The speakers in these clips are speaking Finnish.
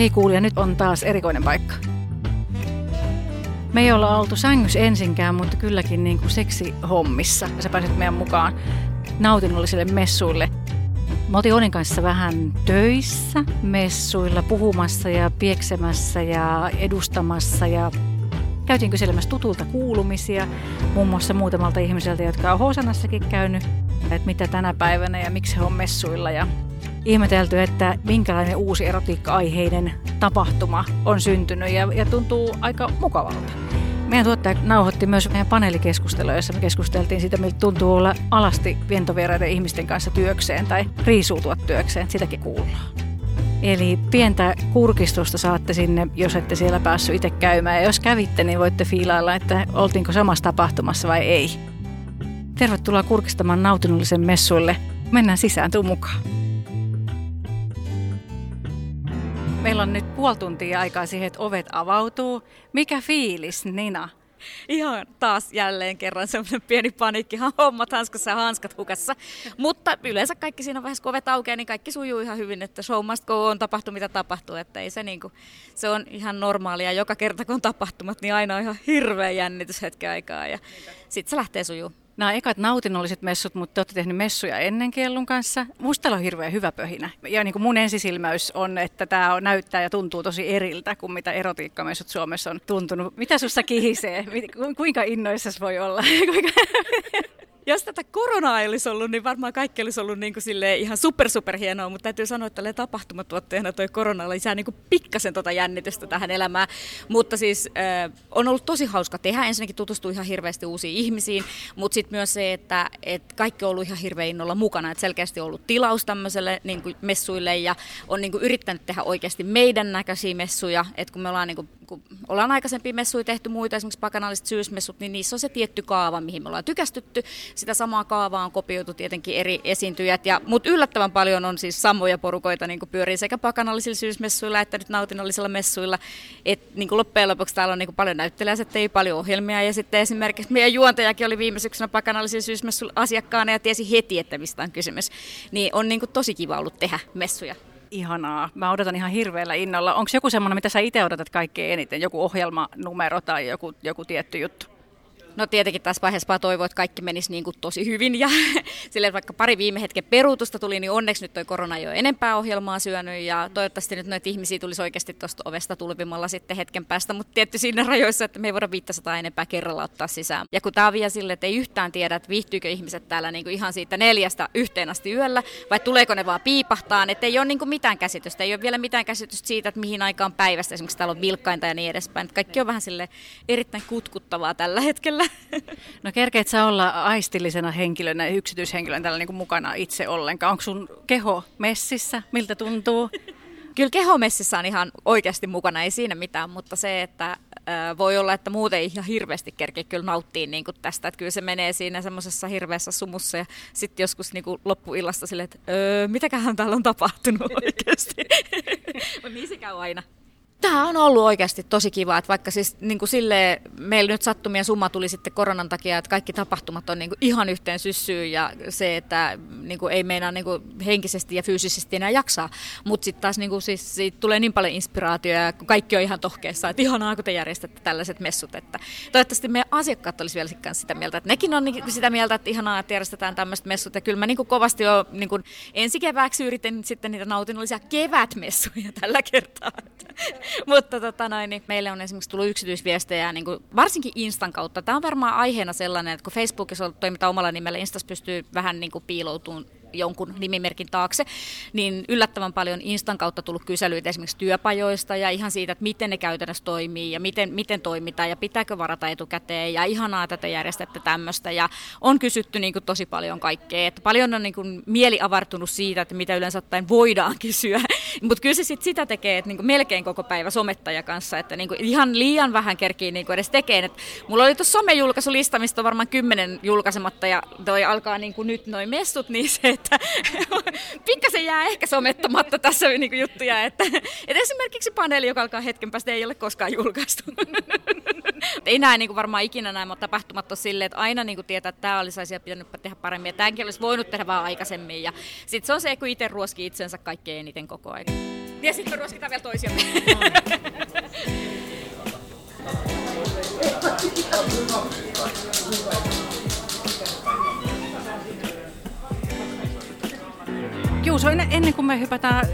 hei kuulija, nyt on taas erikoinen paikka. Me ei olla oltu sängyssä ensinkään, mutta kylläkin niin kuin seksihommissa. Sä pääsit meidän mukaan nautinnollisille messuille. Me oltiin Onin kanssa vähän töissä, messuilla, puhumassa ja pieksemässä ja edustamassa ja käytiin kyselemässä tutulta kuulumisia, muun muassa muutamalta ihmiseltä, jotka on Hosanassakin käynyt, että mitä tänä päivänä ja miksi he on messuilla ja ihmetelty, että minkälainen uusi erotiikka-aiheinen tapahtuma on syntynyt ja, ja tuntuu aika mukavalta. Meidän tuottaja nauhoitti myös meidän paneelikeskustelua, jossa me keskusteltiin siitä, miltä tuntuu olla alasti vientovieraiden ihmisten kanssa työkseen tai riisuutua työkseen. Sitäkin kuullaan. Eli pientä kurkistusta saatte sinne, jos ette siellä päässyt itse käymään. Ja jos kävitte, niin voitte fiilailla, että oltiinko samassa tapahtumassa vai ei. Tervetuloa kurkistamaan nautinnollisen messuille. Mennään sisään, tuu mukaan. Meillä on nyt puoli tuntia aikaa siihen, että ovet avautuu. Mikä fiilis, Nina? Ihan taas jälleen kerran semmoinen pieni paniikki, hommat hanskassa ja hanskat hukassa. Mutta yleensä kaikki siinä vaiheessa, kun ovet aukeaa, niin kaikki sujuu ihan hyvin, että show must go on, tapahtuu mitä tapahtuu. Että ei se, niinku, se on ihan normaalia. Joka kerta kun on tapahtumat, niin aina on ihan hirveä jännitys hetken aikaa ja sitten se lähtee sujuu nämä ekat nautinnolliset messut, mutta te olette tehneet messuja ennen kellun kanssa. Musta on hirveän hyvä pöhinä. Ja niin kuin mun ensisilmäys on, että tämä on, näyttää ja tuntuu tosi eriltä kuin mitä erotiikkamessut Suomessa on tuntunut. Mitä sussa kihisee? Kuinka innoissas voi olla? jos tätä koronaa ei olisi ollut, niin varmaan kaikki olisi ollut niin kuin ihan super super hienoa, mutta täytyy sanoa, että tälle tapahtumatuotteena toi korona lisää niin kuin pikkasen tota jännitystä tähän elämään. Mutta siis äh, on ollut tosi hauska tehdä. Ensinnäkin tutustuu ihan hirveästi uusiin ihmisiin, mutta sitten myös se, että et kaikki on ollut ihan hirveän innolla mukana. Et selkeästi on ollut tilaus tämmöiselle niin kuin messuille ja on niin kuin yrittänyt tehdä oikeasti meidän näköisiä messuja. Et kun me ollaan, niin kuin, kun ollaan aikaisempia messuja tehty muita, esimerkiksi pakanalliset syysmessut, niin niissä on se tietty kaava, mihin me ollaan tykästytty sitä samaa kaavaa on kopioitu tietenkin eri esiintyjät, ja, mutta yllättävän paljon on siis samoja porukoita niin kuin pyörii sekä pakanallisilla syysmessuilla että nyt nautinnollisilla messuilla. Et, niin kuin loppujen lopuksi täällä on niin kuin paljon näyttelijäsettejä, paljon ohjelmia, ja sitten esimerkiksi meidän juontajakin oli viime syksynä pakanallisilla syysmessuilla asiakkaana ja tiesi heti, että mistä on kysymys. Niin on niin kuin tosi kiva ollut tehdä messuja. Ihanaa. Mä odotan ihan hirveällä innolla. Onko joku semmoinen, mitä sä itse odotat kaikkein eniten? Joku ohjelmanumero tai joku, joku tietty juttu? No tietenkin tässä vaiheessa vaan toivoo, että kaikki menisi niin kuin tosi hyvin ja sille vaikka pari viime hetken peruutusta tuli, niin onneksi nyt toi korona ei ole enempää ohjelmaa syönyt ja toivottavasti nyt noita ihmisiä tulisi oikeasti tuosta ovesta tulvimalla sitten hetken päästä, mutta tietty siinä rajoissa, että me ei voida 500 enempää kerralla ottaa sisään. Ja kun tämä on vielä sille, että ei yhtään tiedä, että viihtyykö ihmiset täällä niin kuin ihan siitä neljästä yhteen asti yöllä vai tuleeko ne vaan piipahtaan, että ei ole niin kuin mitään käsitystä, ei ole vielä mitään käsitystä siitä, että mihin aikaan päivästä esimerkiksi täällä on vilkkainta ja niin edespäin. Että kaikki on vähän sille erittäin kutkuttavaa tällä hetkellä. No kerkeet sä olla aistillisena henkilönä ja yksityishenkilönä tällä niin kuin mukana itse ollenkaan? Onko sun keho messissä? Miltä tuntuu? Kyllä kehomessissä on ihan oikeasti mukana, ei siinä mitään, mutta se, että voi olla, että muuten ei ihan hirveästi kerkeä kyllä nauttii niin kuin tästä, että kyllä se menee siinä semmoisessa hirveässä sumussa ja sitten joskus niin kuin loppuillasta silleen, että öö, mitäköhän täällä on tapahtunut oikeasti. Niin se käy aina. Tämä on ollut oikeasti tosi kiva, että vaikka siis niin kuin silleen, meillä nyt sattumien summa tuli sitten koronan takia, että kaikki tapahtumat on niin kuin ihan yhteen syssyyn ja se, että niin kuin ei meinaa niin kuin henkisesti ja fyysisesti enää jaksaa. Mutta sitten taas niin kuin siis, siitä tulee niin paljon inspiraatioa, kun kaikki on ihan tohkeessa, että ihanaa kun te järjestätte tällaiset messut. Että toivottavasti meidän asiakkaat olisivat vielä sitä mieltä, että nekin on niin sitä mieltä, että ihanaa, että järjestetään tämmöiset messut. Ja kyllä mä niin kuin kovasti jo niin kuin ensi kevääksi yritin sitten niitä nautinnollisia kevätmessuja tällä kertaa. Mutta tota noin, niin meille on esimerkiksi tullut yksityisviestejä niin kuin varsinkin Instan kautta. Tämä on varmaan aiheena sellainen, että kun Facebookissa toimitaan omalla nimellä, Instas pystyy vähän niin kuin piiloutumaan jonkun nimimerkin taakse, niin yllättävän paljon Instan kautta tullut kyselyitä esimerkiksi työpajoista ja ihan siitä, että miten ne käytännössä toimii ja miten, miten toimitaan ja pitääkö varata etukäteen ja ihanaa, että te järjestätte tämmöistä ja on kysytty niin kuin tosi paljon kaikkea, että paljon on niin kuin mieli avartunut siitä, että mitä yleensä ottaen voidaan kysyä, mutta kyllä se sit sitä tekee, että niin kuin melkein koko päivä somettaja kanssa, että niin kuin ihan liian vähän kerkii niin kuin edes tekee, että mulla oli tuossa somejulkaisulista, mistä on varmaan kymmenen julkaisematta ja toi alkaa niin kuin nyt noin messut, niin se, että pikkasen jää ehkä somettamatta tässä niin kuin juttuja, että, että esimerkiksi paneeli, joka alkaa hetken päästä, ei ole koskaan julkaistu. ei näe niin kuin varmaan ikinä nämä tapahtumat ole silleen, että aina niin kuin tietää, että tämä olisi asia pitänyt tehdä paremmin ja tämäkin olisi voinut tehdä vaan aikaisemmin. Ja sitten se on se, kun itse ruoskii itsensä kaikkein eniten koko ajan. Ja sitten me ruoskitaan vielä toisiamme. Juuso, ennen kuin me hypätään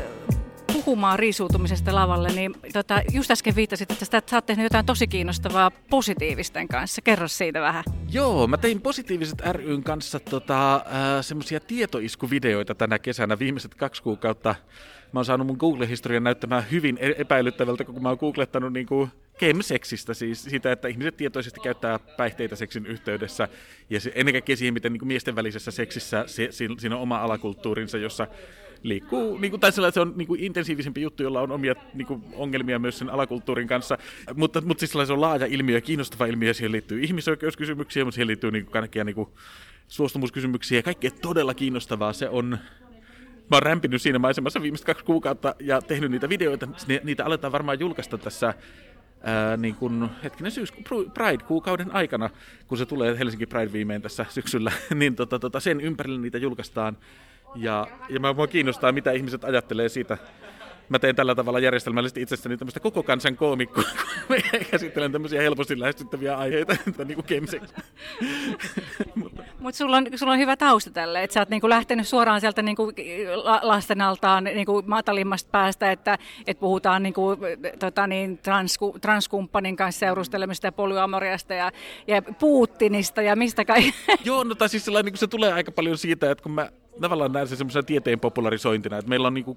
puhumaan riisuutumisesta lavalle, niin tota, just äsken viittasit, että sä, sä oot tehnyt jotain tosi kiinnostavaa positiivisten kanssa. Kerro siitä vähän. Joo, mä tein Positiiviset ryn kanssa tota, äh, semmoisia tietoiskuvideoita tänä kesänä viimeiset kaksi kuukautta. Mä oon saanut mun Google-historian näyttämään hyvin e- epäilyttävältä, kun mä oon googlettanut niin kuin chemseksistä, siis sitä, että ihmiset tietoisesti käyttää päihteitä seksin yhteydessä, ja se, ennen kaikkea siihen, miten niin kuin miesten välisessä seksissä se, siinä on oma alakulttuurinsa, jossa liikkuu, niin kuin, tai se on niin kuin intensiivisempi juttu, jolla on omia niin kuin, ongelmia myös sen alakulttuurin kanssa. Mutta, mutta siis se on laaja ilmiö, kiinnostava ilmiö, siihen liittyy ihmisoikeuskysymyksiä, mutta siihen liittyy niin kuin, kaikkia niin kuin, suostumuskysymyksiä kaikkea todella kiinnostavaa. Se on, mä oon rämpinyt siinä maisemassa viimeiset kaksi kuukautta ja tehnyt niitä videoita. Niitä aletaan varmaan julkaista tässä ää, niin kun, hetkinen syys, Pride-kuukauden aikana, kun se tulee Helsinki Pride viimein tässä syksyllä, niin tota, tota, sen ympärille niitä julkaistaan. Ja, ja mä, mua kiinnostaa, mitä ihmiset ajattelee siitä. Mä teen tällä tavalla järjestelmällisesti itsestäni tämmöistä koko kansan koomikkoa, kun käsittelen tämmöisiä helposti lähestyttäviä aiheita, niin kuin. Mutta Mut sulla, on, sulla on hyvä tausta tälle, että sä oot niinku lähtenyt suoraan sieltä niinku lasten altaan niinku matalimmasta päästä, että et puhutaan niinku, tota niin, transku, transkumppanin kanssa seurustelemista ja polyamoriasta ja, ja Putinista ja mistä kai. Joo, no tai siis sellainen, niin se tulee aika paljon siitä, että kun mä tavallaan näen se semmoisena tieteen popularisointina, että meillä on niin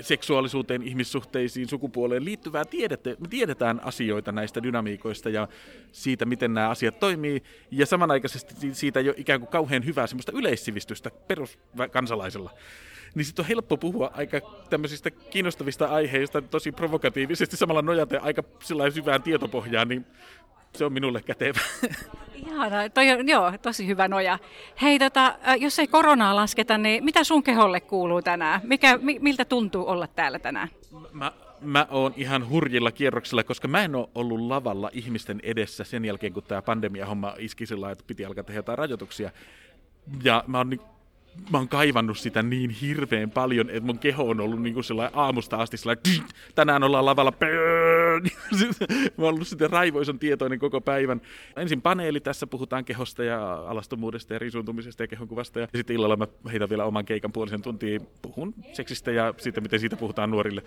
seksuaalisuuteen, ihmissuhteisiin, sukupuoleen liittyvää tiedettä. Me tiedetään asioita näistä dynamiikoista ja siitä, miten nämä asiat toimii. Ja samanaikaisesti siitä ei ole ikään kuin kauhean hyvää semmoista yleissivistystä peruskansalaisella. Niin sitten on helppo puhua aika tämmöisistä kiinnostavista aiheista tosi provokatiivisesti samalla nojaten aika syvään tietopohjaan, niin se on minulle kätevä. Ihana, toi on, joo, tosi hyvä noja. Hei, tota, jos ei koronaa lasketa, niin mitä sun keholle kuuluu tänään? Mikä, miltä tuntuu olla täällä tänään? Mä, mä oon ihan hurjilla kierroksilla, koska mä en ole ollut lavalla ihmisten edessä sen jälkeen, kun tämä pandemia-homma iski sillä että piti alkaa tehdä jotain rajoituksia. Ja mä oon mä oon kaivannut sitä niin hirveän paljon, että mun keho on ollut niin kuin aamusta asti sellainen, tänään ollaan lavalla, mä oon ollut sitten raivoisen tietoinen koko päivän. Ensin paneeli, tässä puhutaan kehosta ja alastomuudesta ja risuntumisesta ja kehonkuvasta. Ja sitten illalla mä heitän vielä oman keikan puolisen tuntia, puhun seksistä ja siitä, miten siitä puhutaan nuorille.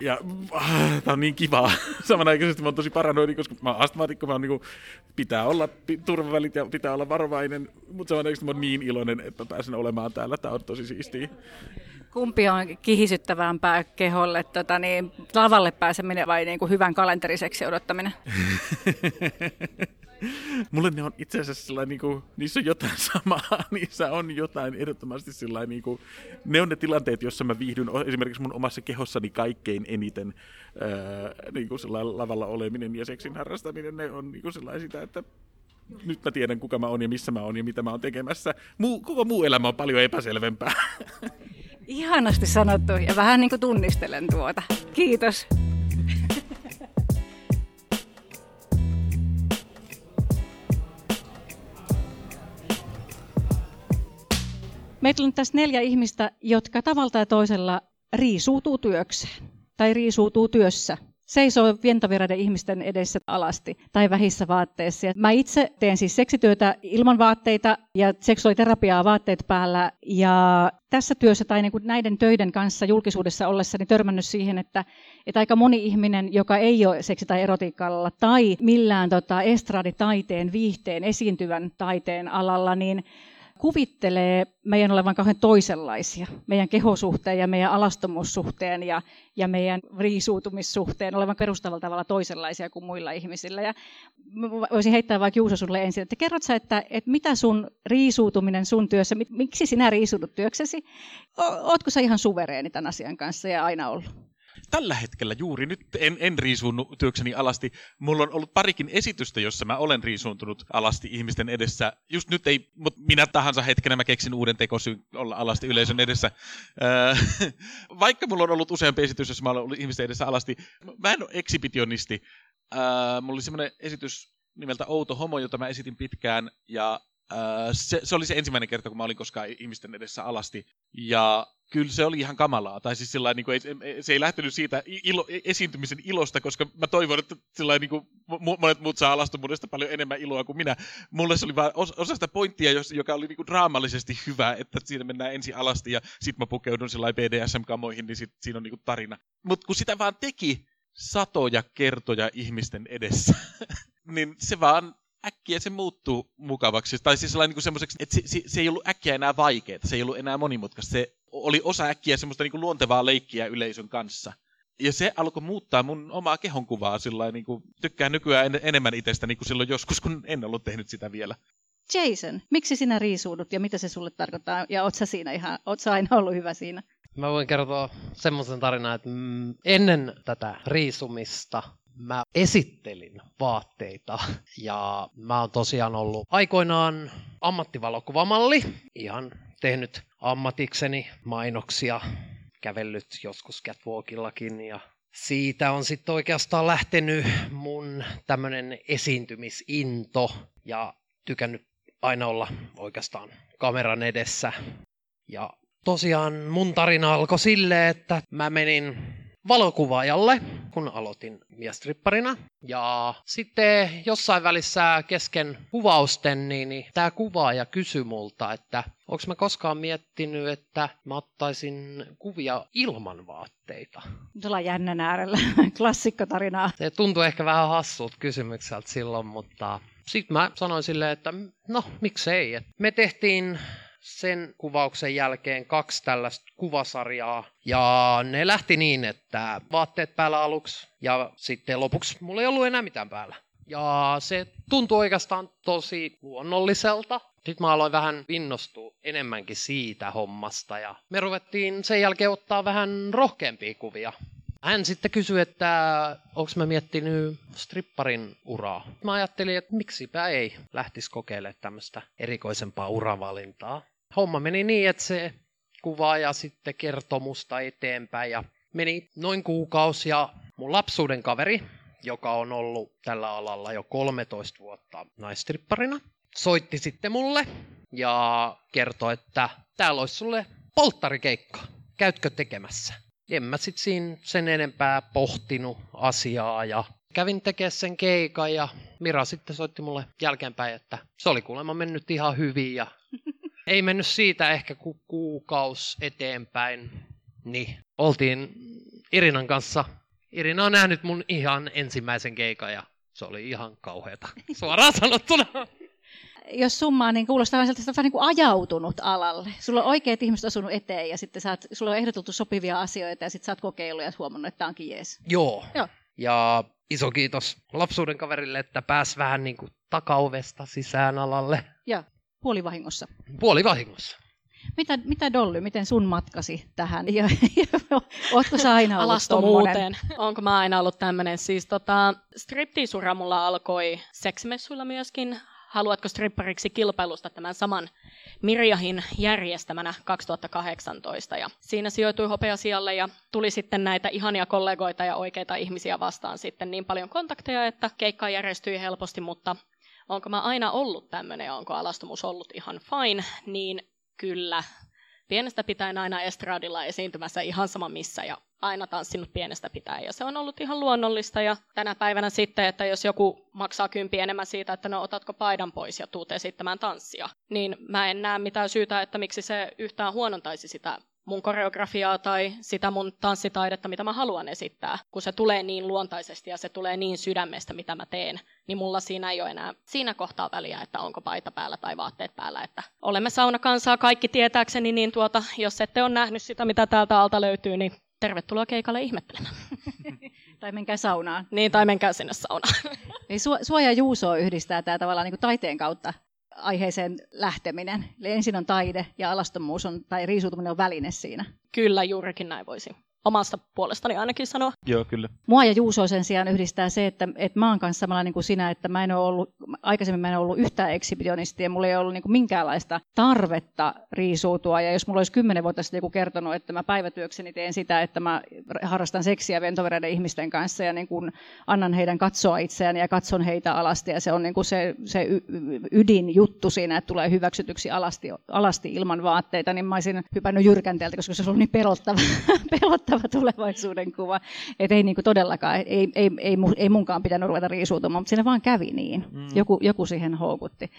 Ja äh, tää on niin kivaa. Samanaikaisesti mä oon tosi paranoidi, koska mä oon astmaatikko, mä oon niin kuin, pitää olla turvavälit ja pitää olla varovainen, mutta samanaikaisesti mä oon niin iloinen, että pääsen olemaan täällä. Tämä on tosi siistiä. Kumpi on kihisyttävämpää keholle, tota, niin, lavalle pääseminen vai niin kuin hyvän kalenteriseksi odottaminen? Mulle ne on itse asiassa sellainen, niin kuin, niissä on jotain samaa, niissä on jotain ehdottomasti sellainen, niin kuin, ne on ne tilanteet, joissa mä viihdyn esimerkiksi mun omassa kehossani kaikkein eniten ää, niin kuin lavalla oleminen ja seksin harrastaminen, ne on niin kuin sitä, että nyt mä tiedän, kuka mä oon ja missä mä oon ja mitä mä oon tekemässä. Muu, koko muu elämä on paljon epäselvempää. Ihanasti sanottu ja vähän niin kuin tunnistelen tuota. Kiitos. Meillä on tässä neljä ihmistä, jotka tavalla tai toisella riisuutuu työkseen tai riisuutuu työssä seisoo vientovieraiden ihmisten edessä alasti tai vähissä vaatteissa. Mä itse teen siis seksityötä ilman vaatteita ja seksuaaliterapiaa vaatteet päällä. Ja tässä työssä tai niin kuin näiden töiden kanssa julkisuudessa ollessani törmännyt siihen, että, että aika moni ihminen, joka ei ole seksi- tai erotiikalla tai millään tota, estraditaiteen, viihteen, esiintyvän taiteen alalla, niin kuvittelee meidän olevan kauhean toisenlaisia, meidän kehosuhteen ja meidän alastomuussuhteen ja, ja meidän riisuutumissuhteen olevan perustavalla tavalla toisenlaisia kuin muilla ihmisillä. Ja voisin heittää vaikka Juuso sulle ensin, että kerrot sä, että, että mitä sun riisuutuminen sun työssä, miksi sinä riisuudut työksesi? Ootko sä ihan suvereeni tämän asian kanssa ja aina ollut? Tällä hetkellä juuri nyt en, en riisuunnu työkseni alasti. Mulla on ollut parikin esitystä, jossa mä olen riisuuntunut alasti ihmisten edessä. Just nyt ei, mutta minä tahansa hetkenä mä keksin uuden tekosyyn olla alasti yleisön edessä. Öö, vaikka mulla on ollut useampi esitys, jossa mä olen ollut ihmisten edessä alasti, mä en ole ekshibitionisti. Öö, mulla oli semmoinen esitys nimeltä Outo Homo, jota mä esitin pitkään, ja se, se oli se ensimmäinen kerta, kun mä olin koskaan ihmisten edessä alasti. Ja kyllä se oli ihan kamalaa. Tai siis sillä niin kuin, se ei lähtenyt siitä ilo, e, esiintymisen ilosta, koska mä toivon, että sillä niin kuin, monet muut saa alastomuudesta paljon enemmän iloa kuin minä. Mulle se oli vain osa sitä pointtia, joka oli niin kuin draamallisesti hyvä, että siinä mennään ensin alasti ja sit mä pukeudun sillä BDSM-kamoihin, niin sit, siinä on niin kuin tarina. Mutta kun sitä vaan teki satoja kertoja ihmisten edessä, niin se vaan äkkiä se muuttuu mukavaksi. Tai siis sellainen niin semmoiseksi, että se, se, se, ei ollut äkkiä enää vaikeaa, se ei ollut enää monimutkaista. Se oli osa äkkiä semmoista niin kuin luontevaa leikkiä yleisön kanssa. Ja se alkoi muuttaa mun omaa kehonkuvaa sillä niin kuin, tykkään nykyään en, enemmän itsestä niin kuin silloin joskus, kun en ollut tehnyt sitä vielä. Jason, miksi sinä riisuudut ja mitä se sulle tarkoittaa? Ja oot sä siinä ihan, oot sä aina ollut hyvä siinä? Mä voin kertoa semmoisen tarinan, että ennen tätä riisumista mä esittelin vaatteita ja mä oon tosiaan ollut aikoinaan ammattivalokuvamalli, ihan tehnyt ammatikseni mainoksia, kävellyt joskus catwalkillakin ja siitä on sitten oikeastaan lähtenyt mun tämmönen esiintymisinto ja tykännyt aina olla oikeastaan kameran edessä. Ja tosiaan mun tarina alkoi silleen, että mä menin valokuvaajalle, kun aloitin miestripparina. Ja sitten jossain välissä kesken kuvausten, niin, niin tämä kuvaaja kysyi multa, että onko mä koskaan miettinyt, että mä ottaisin kuvia ilman vaatteita. Tuolla jännän äärellä, klassikkotarinaa. Se tuntui ehkä vähän hassulta kysymykseltä silloin, mutta sitten mä sanoin silleen, että no miksei. Me tehtiin sen kuvauksen jälkeen kaksi tällaista kuvasarjaa. Ja ne lähti niin, että vaatteet päällä aluksi ja sitten lopuksi mulla ei ollut enää mitään päällä. Ja se tuntui oikeastaan tosi luonnolliselta. Sitten mä aloin vähän innostua enemmänkin siitä hommasta ja me ruvettiin sen jälkeen ottaa vähän rohkeampia kuvia. Hän sitten kysyi, että onko mä miettinyt stripparin uraa. Mä ajattelin, että miksipä ei lähtisi kokeilemaan tämmöistä erikoisempaa uravalintaa homma meni niin, että se kuvaaja sitten kertomusta eteenpäin ja meni noin kuukausi ja mun lapsuuden kaveri, joka on ollut tällä alalla jo 13 vuotta naistripparina, soitti sitten mulle ja kertoi, että täällä olisi sulle polttarikeikka. Käytkö tekemässä? En mä sitten siinä sen enempää pohtinut asiaa ja kävin tekemään sen keikan ja Mira sitten soitti mulle jälkeenpäin, että se oli kuulemma mennyt ihan hyvin ja ei mennyt siitä ehkä ku- kuukaus eteenpäin, niin oltiin Irinan kanssa. Irina on nähnyt mun ihan ensimmäisen keikan ja se oli ihan kauheata, suoraan sanottuna. Jos summaa, niin kuulostaa vähän sieltä, että niin kuin ajautunut alalle. Sulla on oikeat ihmiset asunut eteen ja sitten oot, sulla on ehdotettu sopivia asioita ja sitten sä oot kokeillut ja huomannut, että tämä onkin jees. Joo. Joo. Ja iso kiitos lapsuuden kaverille, että pääs vähän niin kuin takaovesta sisään alalle. Joo. Puolivahingossa. Puolivahingossa. Mitä, mitä Dolly, miten sun matkasi tähän? Ja, ja, ootko sä aina ollut Alastomuuteen. Onko mä aina ollut tämmöinen? Siis tota, striptiisura mulla alkoi seksimessuilla myöskin. Haluatko strippariksi kilpailusta tämän saman Mirjahin järjestämänä 2018. Ja siinä sijoitui hopeasialle ja tuli sitten näitä ihania kollegoita ja oikeita ihmisiä vastaan sitten niin paljon kontakteja, että keikka järjestyi helposti, mutta onko mä aina ollut tämmöinen ja onko alastomuus ollut ihan fine, niin kyllä. Pienestä pitäen aina estradilla esiintymässä ihan sama missä ja aina tanssinut pienestä pitäen. Ja se on ollut ihan luonnollista ja tänä päivänä sitten, että jos joku maksaa kympi enemmän siitä, että no otatko paidan pois ja tuut esittämään tanssia, niin mä en näe mitään syytä, että miksi se yhtään huonontaisi sitä mun koreografiaa tai sitä mun tanssitaidetta, mitä mä haluan esittää. Kun se tulee niin luontaisesti ja se tulee niin sydämestä, mitä mä teen, niin mulla siinä ei ole enää siinä kohtaa väliä, että onko paita päällä tai vaatteet päällä. Että olemme saunakansaa kaikki tietääkseni, niin tuota, jos ette ole nähnyt sitä, mitä täältä alta löytyy, niin tervetuloa keikalle ihmettelemään. tai menkää saunaan. Niin, tai menkää sinne saunaan. Eli suoja Juuso yhdistää tämä tavallaan niin kuin taiteen kautta aiheeseen lähteminen. Eli ensin on taide ja alastomuus on, tai riisuutuminen on väline siinä. Kyllä, juurikin näin voisi omasta puolestani ainakin sanoa. Joo, kyllä. Mua ja Juuso sen sijaan yhdistää se, että, että mä oon kanssa samalla niin kuin sinä, että mä en ole ollut, aikaisemmin mä en ole ollut yhtään ekshibitionisti ja mulla ei ollut niin kuin minkäänlaista tarvetta riisuutua. Ja jos mulla olisi kymmenen vuotta sitten joku kertonut, että mä päivätyökseni teen sitä, että mä harrastan seksiä ventovereiden ihmisten kanssa ja niin kuin annan heidän katsoa itseään ja katson heitä alasti ja se on niin kuin se, se ydinjuttu siinä, että tulee hyväksytyksi alasti, alasti ilman vaatteita, niin mä olisin hypännyt jyrkänteeltä, koska se on ollut niin pelottava, pelottava tulevaisuuden kuva. Että ei niin kuin todellakaan, ei, ei, ei, ei, ei munkaan pitänyt ruveta riisuutumaan, mutta siinä vaan kävi niin. Mm. Joku, joku siihen houkutti.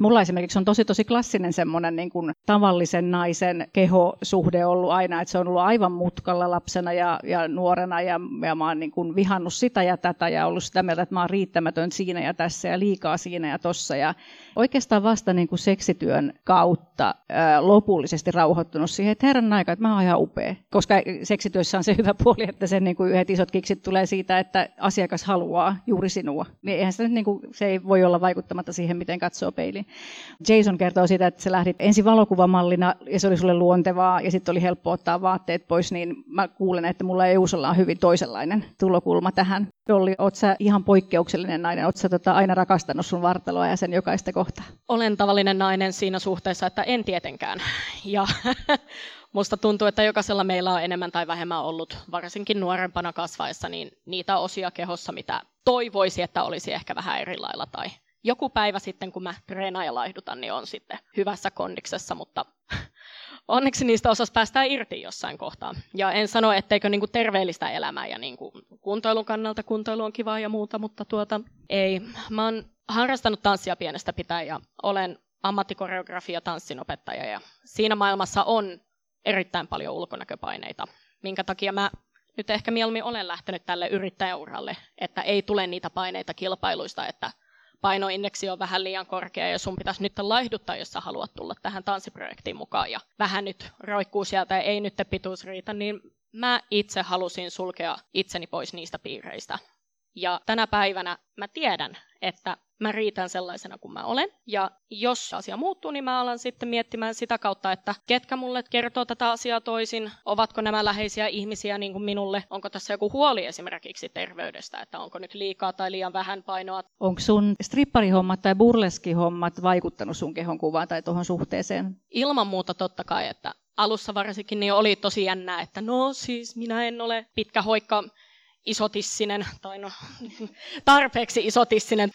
Mulla esimerkiksi on tosi tosi klassinen semmoinen niin kuin tavallisen naisen kehosuhde ollut aina, että se on ollut aivan mutkalla lapsena ja, ja nuorena ja, ja mä oon niin kuin vihannut sitä ja tätä ja ollut sitä mieltä, että mä oon riittämätön siinä ja tässä ja liikaa siinä ja tossa. Ja oikeastaan vasta niin kuin seksityön kautta ää, lopullisesti rauhoittunut siihen, että herran aika, että mä oon ihan upea. Koska seksityössä on se hyvä puoli, että sen niin kuin yhdet isot kiksit tulee siitä, että asiakas haluaa juuri sinua. Niin eihän se, nyt niin kuin, se ei voi olla vaikuttamatta siihen, miten katsoo peiliin. Jason kertoo siitä, että se lähdit ensin valokuvamallina ja se oli sulle luontevaa ja sitten oli helppo ottaa vaatteet pois, niin mä kuulen, että mulla EUSlla on hyvin toisenlainen tulokulma tähän. Dolly, oot sä ihan poikkeuksellinen nainen? Oot sä tota aina rakastanut sun vartaloa ja sen jokaista kohtaa? Olen tavallinen nainen siinä suhteessa, että en tietenkään. Ja musta tuntuu, että jokaisella meillä on enemmän tai vähemmän ollut, varsinkin nuorempana kasvaessa, niin niitä osia kehossa, mitä toivoisi, että olisi ehkä vähän eri lailla. Tai joku päivä sitten, kun mä treenaan ja laihdutan, niin on sitten hyvässä kondiksessa, mutta onneksi niistä osas päästään irti jossain kohtaa. Ja en sano, etteikö niinku terveellistä elämää ja niinku kuntoilun kannalta kuntoilu on kivaa ja muuta, mutta tuota, ei. Mä oon harrastanut tanssia pienestä pitäen ja olen ammattikoreografia tanssinopettaja ja siinä maailmassa on erittäin paljon ulkonäköpaineita, minkä takia mä nyt ehkä mieluummin olen lähtenyt tälle yrittäjäuralle, että ei tule niitä paineita kilpailuista, että painoindeksi on vähän liian korkea ja sun pitäisi nyt laihduttaa, jos sä haluat tulla tähän tanssiprojektiin mukaan ja vähän nyt roikkuu sieltä ja ei nyt pituus riitä, niin mä itse halusin sulkea itseni pois niistä piireistä. Ja tänä päivänä mä tiedän, että mä riitän sellaisena kuin mä olen. Ja jos asia muuttuu, niin mä alan sitten miettimään sitä kautta, että ketkä mulle kertoo tätä asiaa toisin, ovatko nämä läheisiä ihmisiä niin kuin minulle, onko tässä joku huoli esimerkiksi terveydestä, että onko nyt liikaa tai liian vähän painoa. Onko sun stripparihommat tai burleskihommat vaikuttanut sun kehon kuvaan tai tuohon suhteeseen? Ilman muuta totta kai, että alussa varsinkin niin oli tosi jännää, että no siis minä en ole pitkä hoikka isotissinen, tai no tarpeeksi isotissinen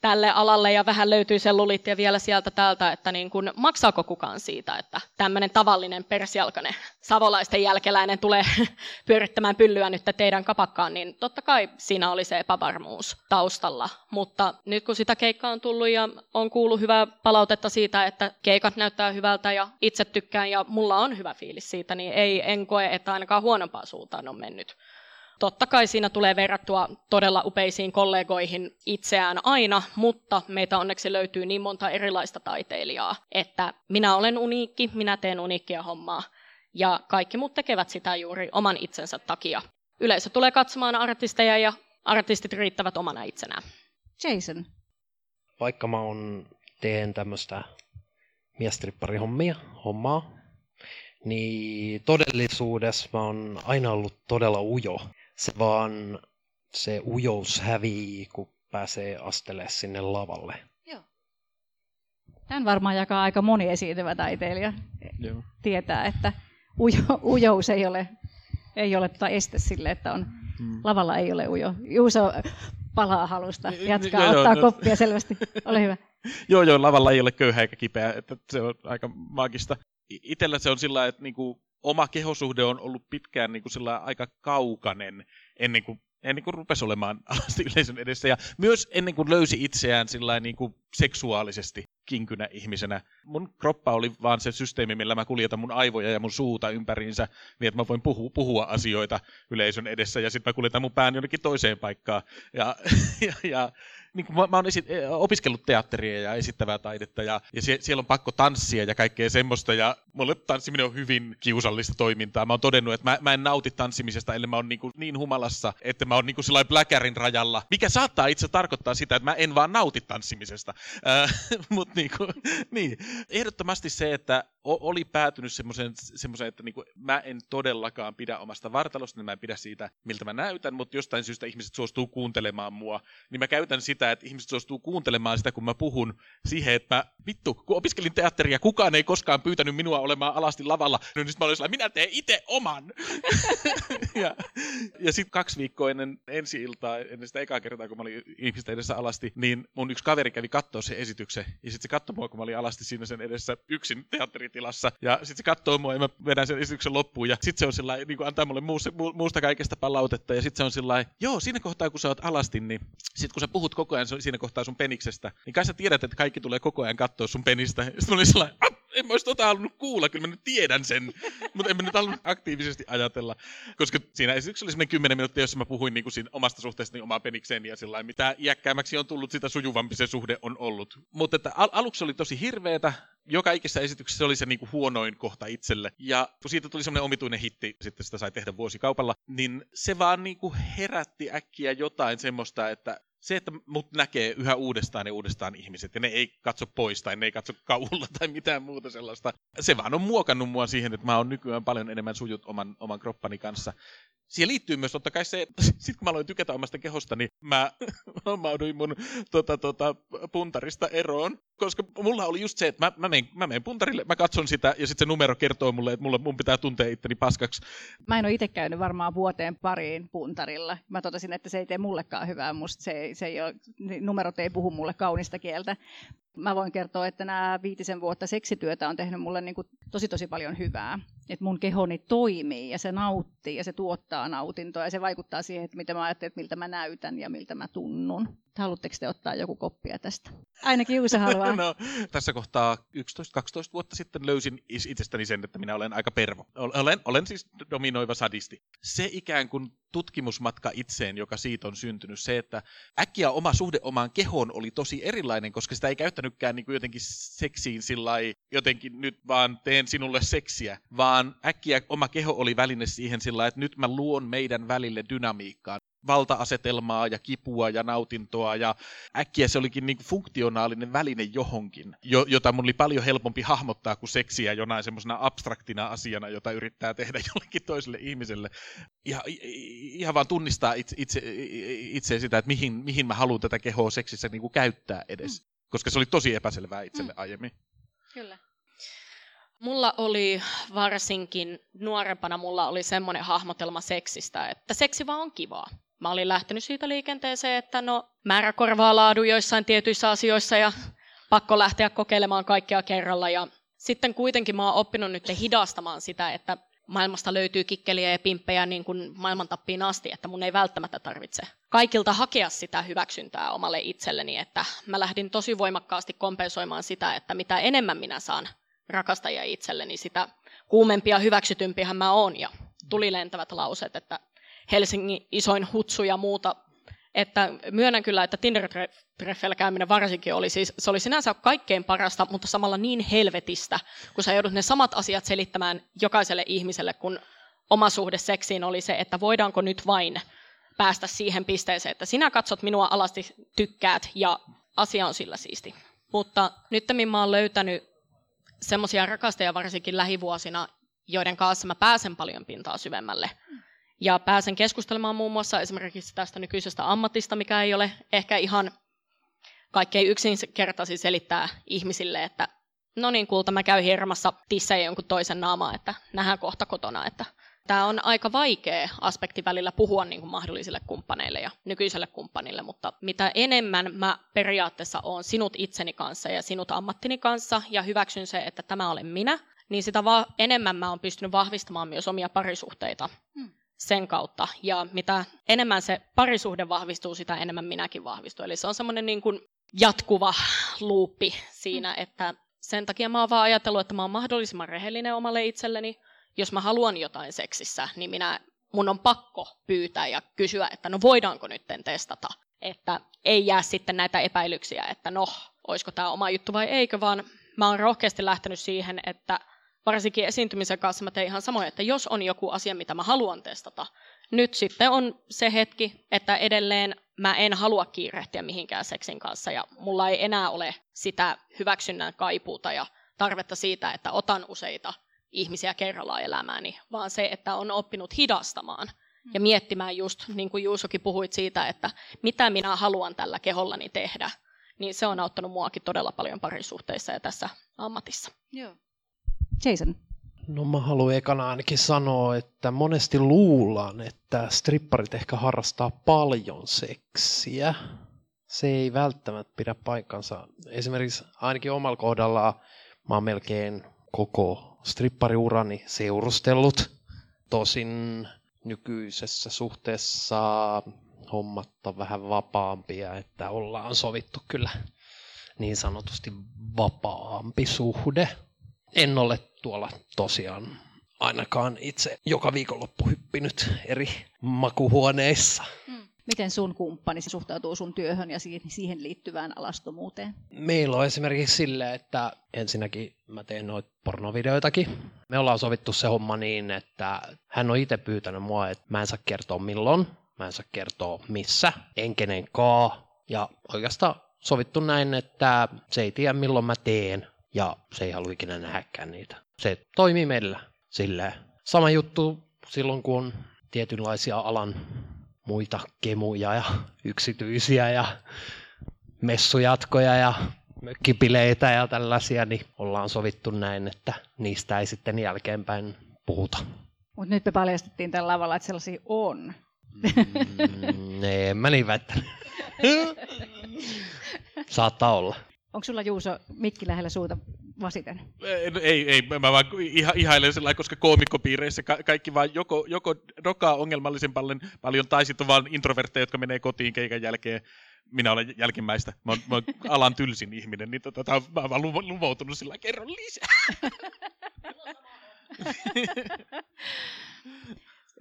tälle alalle ja vähän löytyy selluliittia vielä sieltä täältä, että niin kuin, maksaako kukaan siitä, että tämmöinen tavallinen persialkainen savolaisten jälkeläinen tulee pyörittämään pyllyä nyt teidän kapakkaan, niin totta kai siinä oli se epävarmuus taustalla. Mutta nyt kun sitä keikkaa on tullut ja on kuullut hyvää palautetta siitä, että keikat näyttää hyvältä ja itse tykkään ja mulla on hyvä fiilis siitä, niin ei, en koe, että ainakaan huonompaan suuntaan on mennyt. Totta kai siinä tulee verrattua todella upeisiin kollegoihin itseään aina, mutta meitä onneksi löytyy niin monta erilaista taiteilijaa, että minä olen uniikki, minä teen uniikkia hommaa. Ja kaikki muut tekevät sitä juuri oman itsensä takia. Yleisö tulee katsomaan artisteja ja artistit riittävät omana itsenään. Jason. Vaikka mä on, teen tämmöistä miestripparihommia, hommaa, niin todellisuudessa mä oon aina ollut todella ujo se vaan se ujous hävii, kun pääsee astele sinne lavalle. Joo. Tämän varmaan jakaa aika moni esiintyvä taiteilija. Joo. Tietää, että ujo, ujous ei ole, ei ole tota este sille, että on, hmm. lavalla ei ole ujo. Juuso palaa halusta, jatkaa, joo, ottaa joo, no. koppia selvästi. Ole hyvä. joo, joo, lavalla ei ole köyhä eikä kipeä, että se on aika maagista. Itellä se on sillä että niinku, oma kehosuhde on ollut pitkään niin kuin aika kaukainen ennen kuin, ennen kuin rupesi olemaan alasti yleisön edessä. Ja myös ennen kuin löysi itseään sillä niin kuin seksuaalisesti kinkynä ihmisenä. Mun kroppa oli vaan se systeemi, millä mä kuljetan mun aivoja ja mun suuta ympäriinsä, niin että mä voin puhua, puhua asioita yleisön edessä, ja sitten mä kuljetan mun pään jonnekin toiseen paikkaan. Ja, ja, ja niin kuin mä, mä oon esit, opiskellut teatteria ja esittävää taidetta ja, ja sie, siellä on pakko tanssia ja kaikkea semmoista ja mulle tanssiminen on hyvin kiusallista toimintaa. Mä oon todennut, että mä, mä en nauti tanssimisesta, ellei mä oon niin, kuin niin humalassa, että mä oon niin kuin bläkärin rajalla, mikä saattaa itse tarkoittaa sitä, että mä en vaan nauti tanssimisesta. Äh, Mutta niin, kuin, niin, ehdottomasti se, että oli päätynyt semmoiseen, että niin kuin, mä en todellakaan pidä omasta vartalosta, niin mä en pidä siitä, miltä mä näytän, mutta jostain syystä ihmiset suostuu kuuntelemaan mua, niin mä käytän sitä, että ihmiset suostuu kuuntelemaan sitä, kun mä puhun siihen, että mä, vittu, kun opiskelin teatteria, kukaan ei koskaan pyytänyt minua olemaan alasti lavalla, niin nyt mä olin sellainen, minä teen itse oman. ja ja sitten kaksi viikkoa ennen ensi iltaa, ennen sitä ekaa kertaa, kun mä olin ihmisten edessä alasti, niin mun yksi kaveri kävi katsoa sen esityksen, ja sitten se katsoi mua, kun mä olin alasti siinä sen edessä yksin teatteritilassa, ja sitten se katsoo mua, ja mä vedän sen esityksen loppuun, ja sitten se on sillä niin antaa mulle muusta, muusta kaikesta palautetta, ja sitten se on sillä joo, siinä kohtaa, kun sä oot alasti, niin sitten kun sä puhut koko ajan siinä kohtaa sun peniksestä, niin kai sä tiedät, että kaikki tulee koko ajan katsoa sun penistä. Sitten mä olin sellainen, en mä olisi tota halunnut kuulla, kyllä mä nyt tiedän sen, mutta en mä nyt halunnut aktiivisesti ajatella, koska siinä esityksessä oli semmoinen kymmenen minuuttia, jossa mä puhuin niin kuin siinä omasta suhteestani omaa penikseen ja sillä mitä iäkkäämmäksi on tullut, sitä sujuvampi se suhde on ollut. Mutta että al- aluksi oli tosi hirveetä, joka ikisessä esityksessä oli se niin kuin huonoin kohta itselle. Ja kun siitä tuli semmoinen omituinen hitti, sitten sitä sai tehdä vuosikaupalla, niin se vaan niin kuin herätti äkkiä jotain semmoista, että se, että mut näkee yhä uudestaan ja uudestaan ihmiset, ja ne ei katso pois tai ne ei katso kaulla tai mitään muuta sellaista. Se vaan on muokannut mua siihen, että mä oon nykyään paljon enemmän sujut oman, oman kroppani kanssa siihen liittyy myös totta kai se, että sit kun mä aloin tykätä omasta kehosta, niin mä hommauduin mun tota, tota, puntarista eroon. Koska mulla oli just se, että mä, mä, menen, mä menen puntarille, mä katson sitä ja sitten se numero kertoo mulle, että mulla, mun pitää tuntea itteni paskaksi. Mä en ole itse käynyt varmaan vuoteen pariin puntarilla. Mä totesin, että se ei tee mullekaan hyvää. Musta se, se ei ole, numerot ei puhu mulle kaunista kieltä. Mä voin kertoa, että nämä viitisen vuotta seksityötä on tehnyt mulle niin kuin tosi tosi paljon hyvää. Että mun kehoni toimii ja se nauttii ja se tuottaa nautintoa ja se vaikuttaa siihen, että mitä mä ajattelen, että miltä mä näytän ja miltä mä tunnun. Haluatteko te ottaa joku koppia tästä? Ainakin Juuse haluaa. no, tässä kohtaa 11-12 vuotta sitten löysin itsestäni sen, että minä olen aika pervo. Olen, olen siis dominoiva sadisti. Se ikään kuin tutkimusmatka itseen, joka siitä on syntynyt, se, että äkkiä oma suhde omaan kehoon oli tosi erilainen, koska sitä ei käyttänytkään niin kuin jotenkin seksiin sillä jotenkin nyt vaan teen sinulle seksiä, vaan äkkiä oma keho oli väline siihen sillä että nyt mä luon meidän välille dynamiikkaa valta-asetelmaa ja kipua ja nautintoa ja äkkiä se olikin niin kuin funktionaalinen väline johonkin, jo, jota mun oli paljon helpompi hahmottaa kuin seksiä jonain semmoisena abstraktina asiana, jota yrittää tehdä jollekin toiselle ihmiselle. Ja ihan vaan tunnistaa itse, itse, itse sitä, että mihin, mihin mä haluan tätä kehoa seksissä niin kuin käyttää edes. Mm. Koska se oli tosi epäselvää itselle mm. aiemmin. Kyllä. Mulla oli varsinkin nuorempana, mulla oli semmoinen hahmotelma seksistä, että seksi vaan on kivaa. Mä olin lähtenyt siitä liikenteeseen, että no määrä korvaa laadu joissain tietyissä asioissa ja pakko lähteä kokeilemaan kaikkea kerralla. Ja sitten kuitenkin mä oon oppinut nyt hidastamaan sitä, että maailmasta löytyy kikkeliä ja pimppejä niin kuin maailman tappiin asti, että mun ei välttämättä tarvitse kaikilta hakea sitä hyväksyntää omalle itselleni, että mä lähdin tosi voimakkaasti kompensoimaan sitä, että mitä enemmän minä saan rakastajia itselleni, sitä kuumempia hyväksytympihän mä oon ja tuli lentävät lauseet, että Helsingin isoin hutsu ja muuta. Että myönnän kyllä, että Tinder-treffeillä käyminen varsinkin oli siis, se oli sinänsä kaikkein parasta, mutta samalla niin helvetistä, kun sä joudut ne samat asiat selittämään jokaiselle ihmiselle, kun oma suhde seksiin oli se, että voidaanko nyt vain päästä siihen pisteeseen, että sinä katsot minua alasti, tykkäät ja asia on sillä siisti. Mutta nyt mä oon löytänyt semmoisia rakastajia varsinkin lähivuosina, joiden kanssa mä pääsen paljon pintaa syvemmälle. Ja pääsen keskustelemaan muun muassa esimerkiksi tästä nykyisestä ammatista, mikä ei ole ehkä ihan kaikkein yksinkertaisin selittää ihmisille, että no niin kulta, mä käyn hirmassa tissejä jonkun toisen naamaa, että nähdään kohta kotona. Että tämä on aika vaikea aspekti välillä puhua niin kuin mahdollisille kumppaneille ja nykyiselle kumppanille, mutta mitä enemmän mä periaatteessa olen sinut itseni kanssa ja sinut ammattini kanssa ja hyväksyn se, että tämä olen minä, niin sitä va- enemmän mä oon pystynyt vahvistamaan myös omia parisuhteita. Hmm sen kautta. Ja mitä enemmän se parisuhde vahvistuu, sitä enemmän minäkin vahvistun. Eli se on semmoinen niin kuin jatkuva luuppi siinä, että sen takia mä oon vaan ajatellut, että mä oon mahdollisimman rehellinen omalle itselleni. Jos mä haluan jotain seksissä, niin minä, mun on pakko pyytää ja kysyä, että no voidaanko nyt testata. että ei jää sitten näitä epäilyksiä, että no, olisiko tämä oma juttu vai eikö, vaan mä oon rohkeasti lähtenyt siihen, että varsinkin esiintymisen kanssa mä tein ihan samoin, että jos on joku asia, mitä mä haluan testata, nyt sitten on se hetki, että edelleen mä en halua kiirehtiä mihinkään seksin kanssa ja mulla ei enää ole sitä hyväksynnän kaipuuta ja tarvetta siitä, että otan useita ihmisiä kerrallaan elämääni, vaan se, että on oppinut hidastamaan ja miettimään just, niin kuin Juusokin puhuit siitä, että mitä minä haluan tällä kehollani tehdä, niin se on auttanut muakin todella paljon parisuhteissa ja tässä ammatissa. Joo. Jason. No mä haluan ekana ainakin sanoa, että monesti luullaan, että stripparit ehkä harrastaa paljon seksiä. Se ei välttämättä pidä paikkansa. Esimerkiksi ainakin omalla kohdalla mä oon melkein koko strippariurani seurustellut. Tosin nykyisessä suhteessa hommat on vähän vapaampia, että ollaan sovittu kyllä niin sanotusti vapaampi suhde. En ole tuolla tosiaan ainakaan itse joka viikonloppu hyppinyt eri makuhuoneissa. Hmm. Miten sun kumppani suhtautuu sun työhön ja siihen liittyvään alastomuuteen? Meillä on esimerkiksi sille, että ensinnäkin mä teen noita pornovideoitakin. Me ollaan sovittu se homma niin, että hän on itse pyytänyt mua, että mä en saa kertoa milloin, mä en saa kertoa missä, en kenenkaan. Ja oikeastaan sovittu näin, että se ei tiedä milloin mä teen ja se ei halua ikinä nähdäkään niitä. Se toimii meillä silleen. Sama juttu silloin, kun on tietynlaisia alan muita kemuja ja yksityisiä ja messujatkoja ja mökkipileitä ja tällaisia, niin ollaan sovittu näin, että niistä ei sitten jälkeenpäin puhuta. Mutta nyt me paljastettiin tällä lavalla, että sellaisia on. Mm, en mä niin väittänyt. Saattaa olla. Onko sulla Juuso mikki lähellä suuta vasiten? Ei, ei, mä vaan iha, ihailen sellainen, koska koomikkopiireissä ka- kaikki vaan joko, joko dokaa ongelmallisen paljon, paljon tai sitten vaan introvertteja, jotka menee kotiin keikan jälkeen. Minä olen jälkimmäistä. Mä oon, mä oon alan tylsin ihminen, niin tota, mä oon vaan luvoutunut sillä kerron lisää.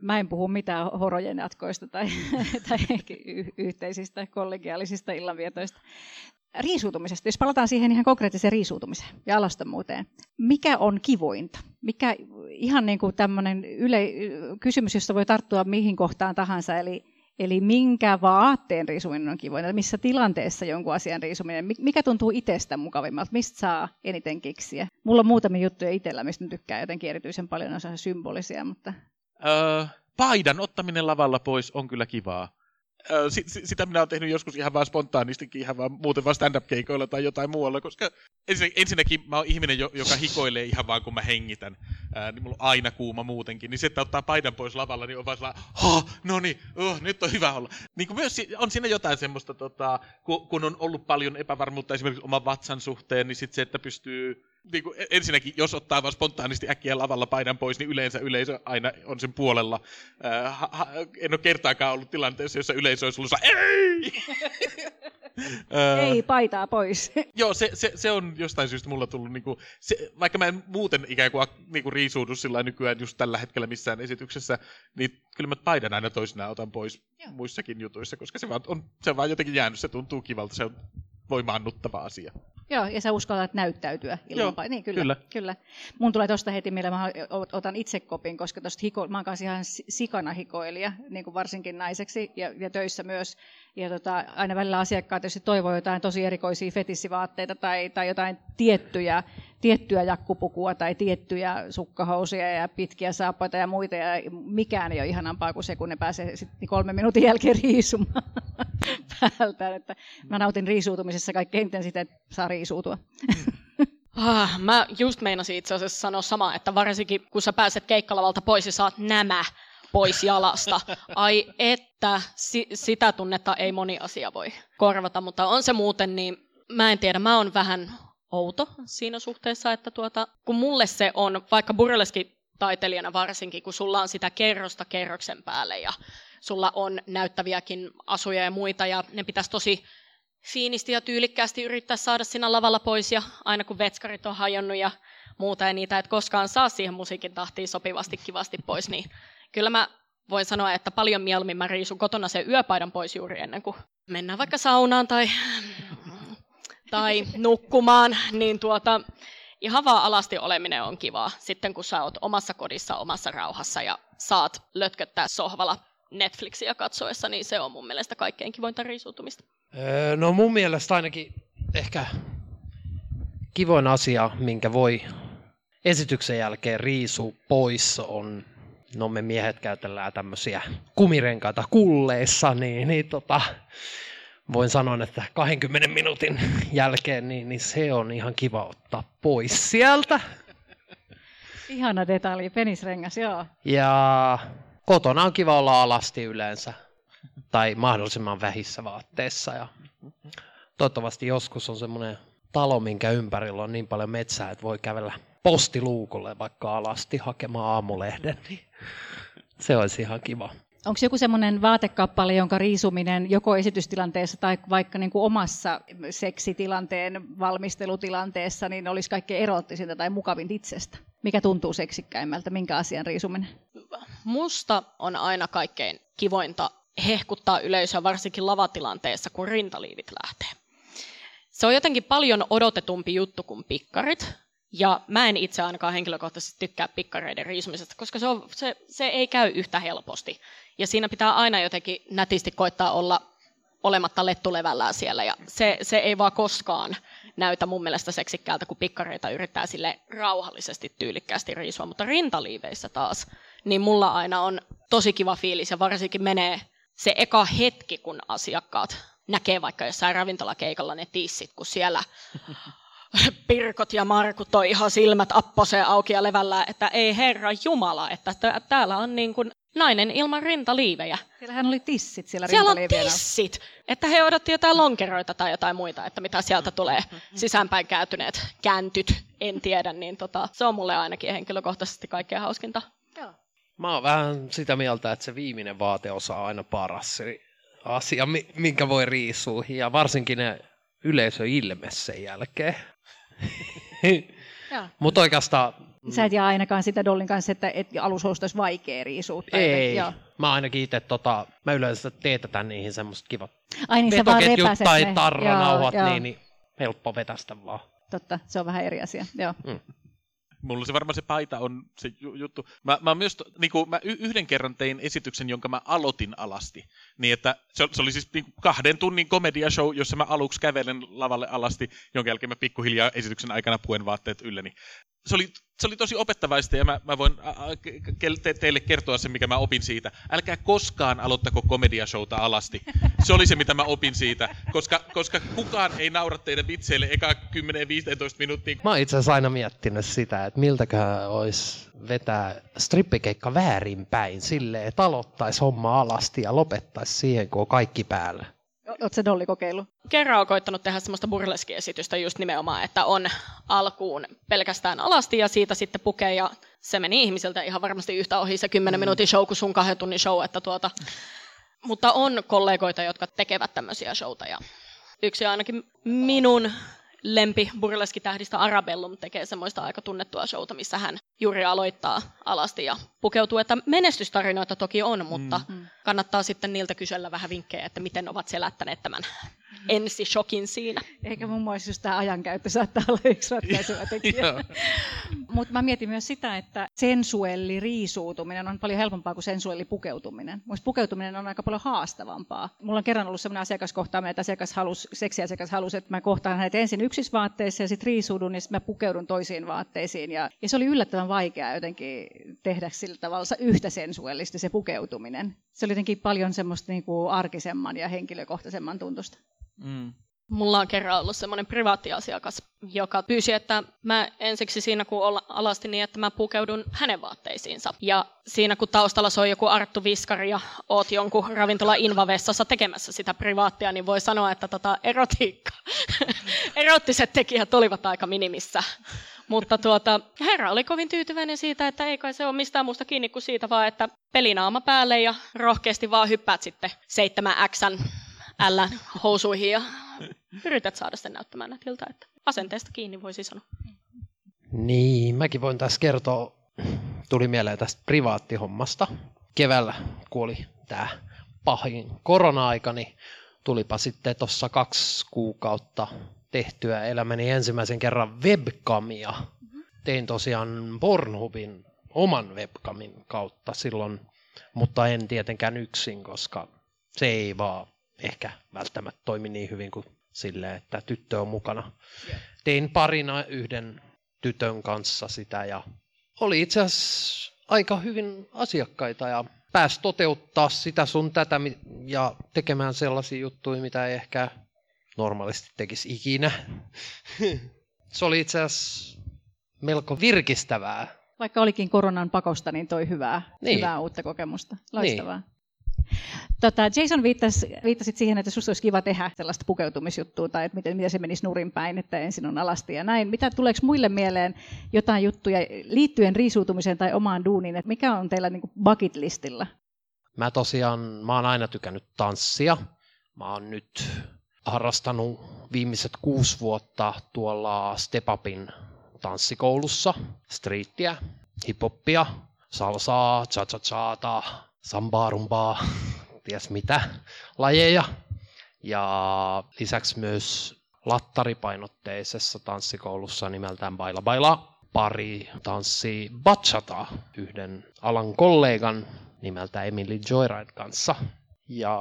Mä en puhu mitään horojen jatkoista tai, tai y- yhteisistä kollegiaalisista illanvietoista riisuutumisesta, jos palataan siihen ihan konkreettiseen riisuutumiseen ja alastomuuteen. Mikä on kivointa? Mikä ihan niin kuin tämmöinen yle, kysymys, josta voi tarttua mihin kohtaan tahansa, eli, eli minkä vaatteen riisuminen on kivointa, missä tilanteessa jonkun asian riisuminen, mikä tuntuu itsestä mukavimmalta, mistä saa eniten kiksiä. Mulla on muutamia juttuja itsellä, mistä tykkää jotenkin erityisen paljon, on symbolisia, mutta... Öö, paidan ottaminen lavalla pois on kyllä kivaa sitä minä olen tehnyt joskus ihan vaan spontaanistikin, ihan vaan muuten vaan stand-up-keikoilla tai jotain muualla, koska ensinnäkin mä oon ihminen, joka hikoilee ihan vaan kun mä hengitän, ää, niin mulla on aina kuuma muutenkin, niin se, että ottaa paidan pois lavalla, niin on vaan sellainen, no niin, oh, nyt on hyvä olla. Niin kuin myös on siinä jotain semmoista, tota, kun on ollut paljon epävarmuutta esimerkiksi oman vatsan suhteen, niin sitten se, että pystyy niin kuin ensinnäkin, jos ottaa vaan spontaanisti äkkiä lavalla paidan pois, niin yleensä yleisö aina on sen puolella. Äh, ha, en ole kertaakaan ollut tilanteessa, jossa yleisö olisi ollut ei! ei paitaa pois. joo, se, se, se, on jostain syystä mulla tullut, niin kuin, se, vaikka mä en muuten ikään kuin, niin kuin riisuudu sillä nykyään just tällä hetkellä missään esityksessä, niin kyllä mä paidan aina toisinaan otan pois joo. muissakin jutuissa, koska se, vaan on, se on vaan jotenkin jäänyt, se tuntuu kivalta, se on voimaannuttava asia. Joo, ja sä uskallat näyttäytyä ilman Joo, niin, kyllä, kyllä. kyllä. Mun tulee tuosta heti, millä mä otan itse kopin, koska tuosta hiko, mä oon ihan sikana hikoilija, niin kuin varsinkin naiseksi ja, ja töissä myös. Ja tota, aina välillä asiakkaat jos toivoo jotain tosi erikoisia fetissivaatteita tai, tai jotain tiettyjä, tiettyä jakkupukua tai tiettyjä sukkahousuja ja pitkiä saappaita ja muita. Ja mikään ei ole ihanampaa kuin se, kun ne pääsee sitten kolmen minuutin jälkeen riisumaan päältä. Että mä nautin riisuutumisessa kaikkein eniten sitä, että saa riisuutua. Ah, mä just meinasin itse asiassa sanoa sama, että varsinkin kun sä pääset keikkalavalta pois ja saat nämä pois jalasta. Ai että, si- sitä tunnetta ei moni asia voi korvata, mutta on se muuten niin, mä en tiedä, mä oon vähän outo siinä suhteessa, että tuota, kun mulle se on, vaikka burleski taiteilijana varsinkin, kun sulla on sitä kerrosta kerroksen päälle ja sulla on näyttäviäkin asuja ja muita ja ne pitäisi tosi fiinisti ja tyylikkäästi yrittää saada siinä lavalla pois ja aina kun vetskarit on hajonnut ja muuta ja niitä et koskaan saa siihen musiikin tahtiin sopivasti kivasti pois, niin kyllä mä voin sanoa, että paljon mieluummin mä riisun kotona sen yöpaidan pois juuri ennen kuin mennään vaikka saunaan tai, tai nukkumaan, niin tuota, ihan vaan alasti oleminen on kivaa. Sitten kun sä oot omassa kodissa, omassa rauhassa ja saat lötköttää sohvalla Netflixiä katsoessa, niin se on mun mielestä kaikkein kivointa riisuutumista. Öö, no mun mielestä ainakin ehkä kivoin asia, minkä voi esityksen jälkeen riisu pois on, no me miehet käytellään tämmöisiä kumirenkaita kulleissa, niin, niin tota, voin sanoa, että 20 minuutin jälkeen niin, niin se on ihan kiva ottaa pois sieltä. Ihana detalji, penisrengas, joo. Ja kotona on kiva olla alasti yleensä tai mahdollisimman vähissä vaatteissa. Ja toivottavasti joskus on semmoinen talo, minkä ympärillä on niin paljon metsää, että voi kävellä postiluukulle vaikka alasti hakemaan aamulehden. Niin se olisi ihan kiva. Onko joku semmoinen vaatekappale, jonka riisuminen joko esitystilanteessa tai vaikka niin kuin omassa seksitilanteen valmistelutilanteessa, niin olisi kaikkein erottisinta tai mukavin itsestä? Mikä tuntuu seksikkäimmältä? Minkä asian riisuminen? Musta on aina kaikkein kivointa hehkuttaa yleisöä, varsinkin lavatilanteessa, kun rintaliivit lähtee. Se on jotenkin paljon odotetumpi juttu kuin pikkarit, ja mä en itse ainakaan henkilökohtaisesti tykkää pikkareiden riisumisesta, koska se, on, se, se ei käy yhtä helposti. Ja siinä pitää aina jotenkin nätisti koittaa olla olematta lettulevällään siellä. Ja se, se ei vaan koskaan näytä mun mielestä seksikkäältä, kun pikkareita yrittää sille rauhallisesti tyylikkäästi riisua. Mutta rintaliiveissä taas, niin mulla aina on tosi kiva fiilis ja varsinkin menee se eka hetki, kun asiakkaat näkee vaikka jossain ravintolakeikalla ne tissit, kun siellä Pirkot ja Markut on ihan silmät apposeen auki ja levällä, että ei herra Jumala, että täällä on niin kuin nainen ilman rintaliivejä. Siellähän oli tissit siellä Siellä on tissit, että he odotti jotain lonkeroita tai jotain muita, että mitä sieltä tulee sisäänpäin kääntyneet kääntyt, en tiedä, niin tota, se on mulle ainakin henkilökohtaisesti kaikkein hauskinta. Joo. Mä oon vähän sitä mieltä, että se viimeinen vaateosa on aina paras asia, minkä voi riisua, ja varsinkin ne yleisöilme sen jälkeen. Mutta oikeastaan... Sä et jää ainakaan sitä Dollin kanssa, että et alushousta olisi vaikea riisuutta. Ei, joo. mä ainakin itse, tota, mä yleensä teetetään niihin semmoista kivat Ai niin, vaan tai tarranauhat, niin, niin helppo vetästä vaan. Totta, se on vähän eri asia, joo. Mm. Mulla se varmaan se paita on se juttu. Mä, mä myös, niin kuin, mä yhden kerran tein esityksen, jonka mä aloitin alasti. Niin että se, se oli siis niin kahden tunnin komediashow, jossa mä aluksi kävelen lavalle alasti, jonka jälkeen mä pikkuhiljaa esityksen aikana puen vaatteet ylleni. Se oli se oli tosi opettavaista ja mä, mä voin te, teille kertoa sen, mikä mä opin siitä. Älkää koskaan aloittako komediashowta alasti. Se oli se, mitä mä opin siitä, koska, koska kukaan ei naura teidän vitseille eka 10-15 minuuttia. Mä oon itse asiassa aina miettinyt sitä, että miltäkään olisi vetää strippikeikka väärinpäin silleen, että aloittaisi homma alasti ja lopettaisi siihen, kun on kaikki päällä. Oletko se Dolly kokeillut? Kerran on koittanut tehdä semmoista burleskiesitystä just nimenomaan, että on alkuun pelkästään alasti ja siitä sitten pukee ja se meni ihmisiltä ihan varmasti yhtä ohi se 10 mm. minuutin show kuin sun kahden tunnin show. Että tuota, mutta on kollegoita, jotka tekevät tämmöisiä showta ja yksi ainakin minun lempi burleskitähdistä Arabellum tekee semmoista aika tunnettua showta, missä hän juuri aloittaa alasti ja pukeutuu. Että menestystarinoita toki on, mutta mm. kannattaa sitten niiltä kysellä vähän vinkkejä, että miten ovat selättäneet tämän ensi shokin siinä. Eikä mun mielestä just tämä ajankäyttö saattaa olla yksi ratkaisutekijä. Mutta mä mietin myös sitä, että sensuelli riisuutuminen on paljon helpompaa kuin sensuelli pukeutuminen. Mielestäni pukeutuminen on aika paljon haastavampaa. Mulla on kerran ollut sellainen asiakaskohtaaminen, että asiakas halusi, seksiasiakas halusi, että mä kohtaan hänet ensin yksissä vaatteissa ja sitten riisuudun ja sitten mä pukeudun toisiin vaatteisiin. Ja, ja se oli yllättävän vaikeaa jotenkin tehdä sillä tavalla yhtä sensuellista se pukeutuminen. Se oli jotenkin paljon semmoista niin kuin arkisemman ja henkilökohtaisemman tuntusta. Mm. Mulla on kerran ollut semmoinen privaattiasiakas, joka pyysi, että mä ensiksi siinä kun alasti niin, että mä pukeudun hänen vaatteisiinsa. Ja siinä kun taustalla soi joku Arttu Viskari ja oot jonkun ravintola invavessassa tekemässä sitä privaattia, niin voi sanoa, että tota erotiikka, erottiset tekijät olivat aika minimissä. Mutta tuota, herra oli kovin tyytyväinen siitä, että ei kai se ole mistään muusta kiinni kuin siitä vaan, että pelinaama päälle ja rohkeasti vaan hyppäät sitten 7X ällän housuihin ja yrität saada sen näyttämään nätiltä, että asenteesta kiinni voisi sanoa. Niin, mäkin voin tässä kertoa, tuli mieleen tästä privaattihommasta. keväällä, kun oli tämä pahin korona-aika, niin tulipa sitten tuossa kaksi kuukautta tehtyä elämäni ensimmäisen kerran webkamia. Tein tosiaan Pornhubin oman webcamin kautta silloin, mutta en tietenkään yksin, koska se ei vaan ehkä välttämättä toimi niin hyvin kuin silleen, että tyttö on mukana. Tein parina yhden tytön kanssa sitä ja oli itse asiassa aika hyvin asiakkaita ja pääsi toteuttaa sitä sun tätä ja tekemään sellaisia juttuja, mitä ei ehkä normaalisti tekisi ikinä. Se oli itse asiassa melko virkistävää. Vaikka olikin koronan pakosta, niin toi hyvää, niin. hyvää uutta kokemusta. Loistavaa. Niin. Tota, Jason viittasi, viittasit siihen, että sinusta olisi kiva tehdä sellaista pukeutumisjuttua tai että miten, miten se menisi nurin päin, että ensin on alasti ja näin. Mitä tuleeko muille mieleen jotain juttuja liittyen riisuutumiseen tai omaan duuniin, että mikä on teillä niin bucket listillä? Mä tosiaan, mä oon aina tykännyt tanssia. Mä oon nyt harrastanut viimeiset kuusi vuotta tuolla Step Upin tanssikoulussa, streettiä, hiphoppia, salsaa, cha-cha-chaata, sambaa, rumbaa, ties mitä lajeja. Ja lisäksi myös lattaripainotteisessa tanssikoulussa nimeltään Baila Baila pari tanssi bachata yhden alan kollegan nimeltä Emily Joyride kanssa. Ja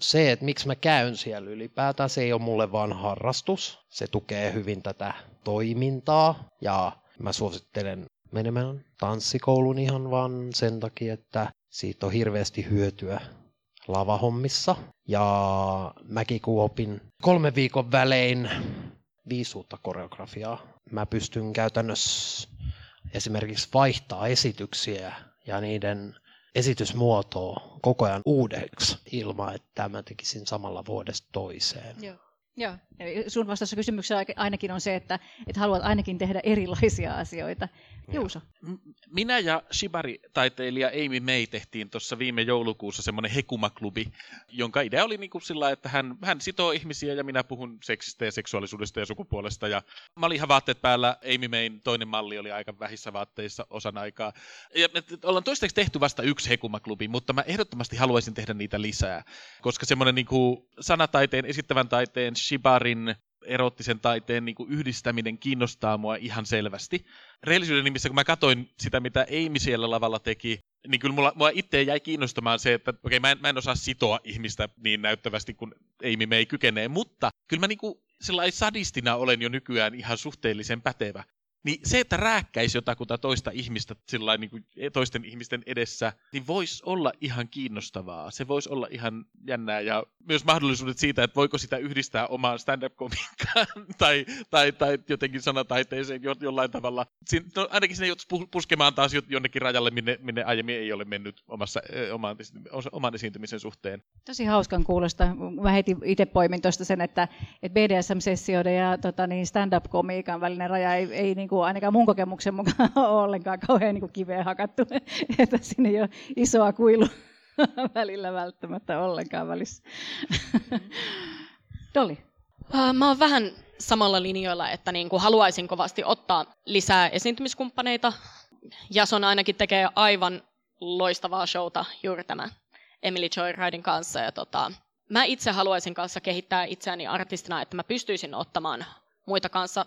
se, että miksi mä käyn siellä ylipäätään, se ei ole mulle vaan harrastus. Se tukee hyvin tätä toimintaa ja mä suosittelen menemään tanssikouluun ihan vaan sen takia, että siitä on hirveästi hyötyä lavahommissa. Ja mäkin kun opin kolme viikon välein viisi uutta koreografiaa, mä pystyn käytännössä esimerkiksi vaihtaa esityksiä ja niiden esitysmuotoa koko ajan uudeksi ilman, että mä tekisin samalla vuodesta toiseen. Joo. Joo. Sun vastaus kysymykseen ainakin on se, että, että haluat ainakin tehdä erilaisia asioita. Juuso. Minä ja Shibari-taiteilija Amy May tehtiin tuossa viime joulukuussa semmoinen Hekuma-klubi, jonka idea oli niin kuin sillä, että hän, hän sitoo ihmisiä ja minä puhun seksistä ja seksuaalisuudesta ja sukupuolesta. Ja mä olin ihan vaatteet päällä, Amy Mayn toinen malli oli aika vähissä vaatteissa osan aikaa. Ja ollaan toistaiseksi tehty vasta yksi Hekuma-klubi, mutta mä ehdottomasti haluaisin tehdä niitä lisää, koska semmoinen niin kuin sanataiteen, esittävän taiteen, Shibarin, erottisen taiteen niin kuin yhdistäminen kiinnostaa mua ihan selvästi. Rehellisyyden nimissä, kun mä katsoin sitä, mitä Amy siellä lavalla teki, niin kyllä mulla, mulla itse jäi kiinnostamaan se, että okei, mä en, mä en osaa sitoa ihmistä niin näyttävästi kuin Amy me ei kykenee, mutta kyllä mä niin kuin sadistina olen jo nykyään ihan suhteellisen pätevä. Niin se, että rääkkäisi jotakuta toista ihmistä sillä niin kuin toisten ihmisten edessä, niin voisi olla ihan kiinnostavaa. Se voisi olla ihan jännää ja myös mahdollisuudet siitä, että voiko sitä yhdistää omaan stand-up-komiikkaan tai, tai, tai jotenkin sanataiteeseen jo, jollain tavalla. Siin, no, ainakin sinne joutuisi puskemaan taas jonnekin rajalle, minne, minne aiemmin ei ole mennyt omassa, oman, oman esiintymisen suhteen. Tosi hauskan kuulosta. Mä heti itse poimin tuosta sen, että, että BDSM-sessioiden ja tota, niin stand-up-komiikan välinen raja ei, ei niin kuin ainakaan mun kokemuksen mukaan ole ollenkaan kauhean niin kuin kiveen hakattu, että sinne ei ole isoa kuilu välillä välttämättä ollenkaan välissä. Doli. Mä oon vähän samalla linjoilla, että niin kuin haluaisin kovasti ottaa lisää esiintymiskumppaneita. Jason ainakin tekee aivan loistavaa showta juuri tämä Emily Joyridein kanssa. Ja tota, mä itse haluaisin kanssa kehittää itseäni artistina, että mä pystyisin ottamaan muita kanssa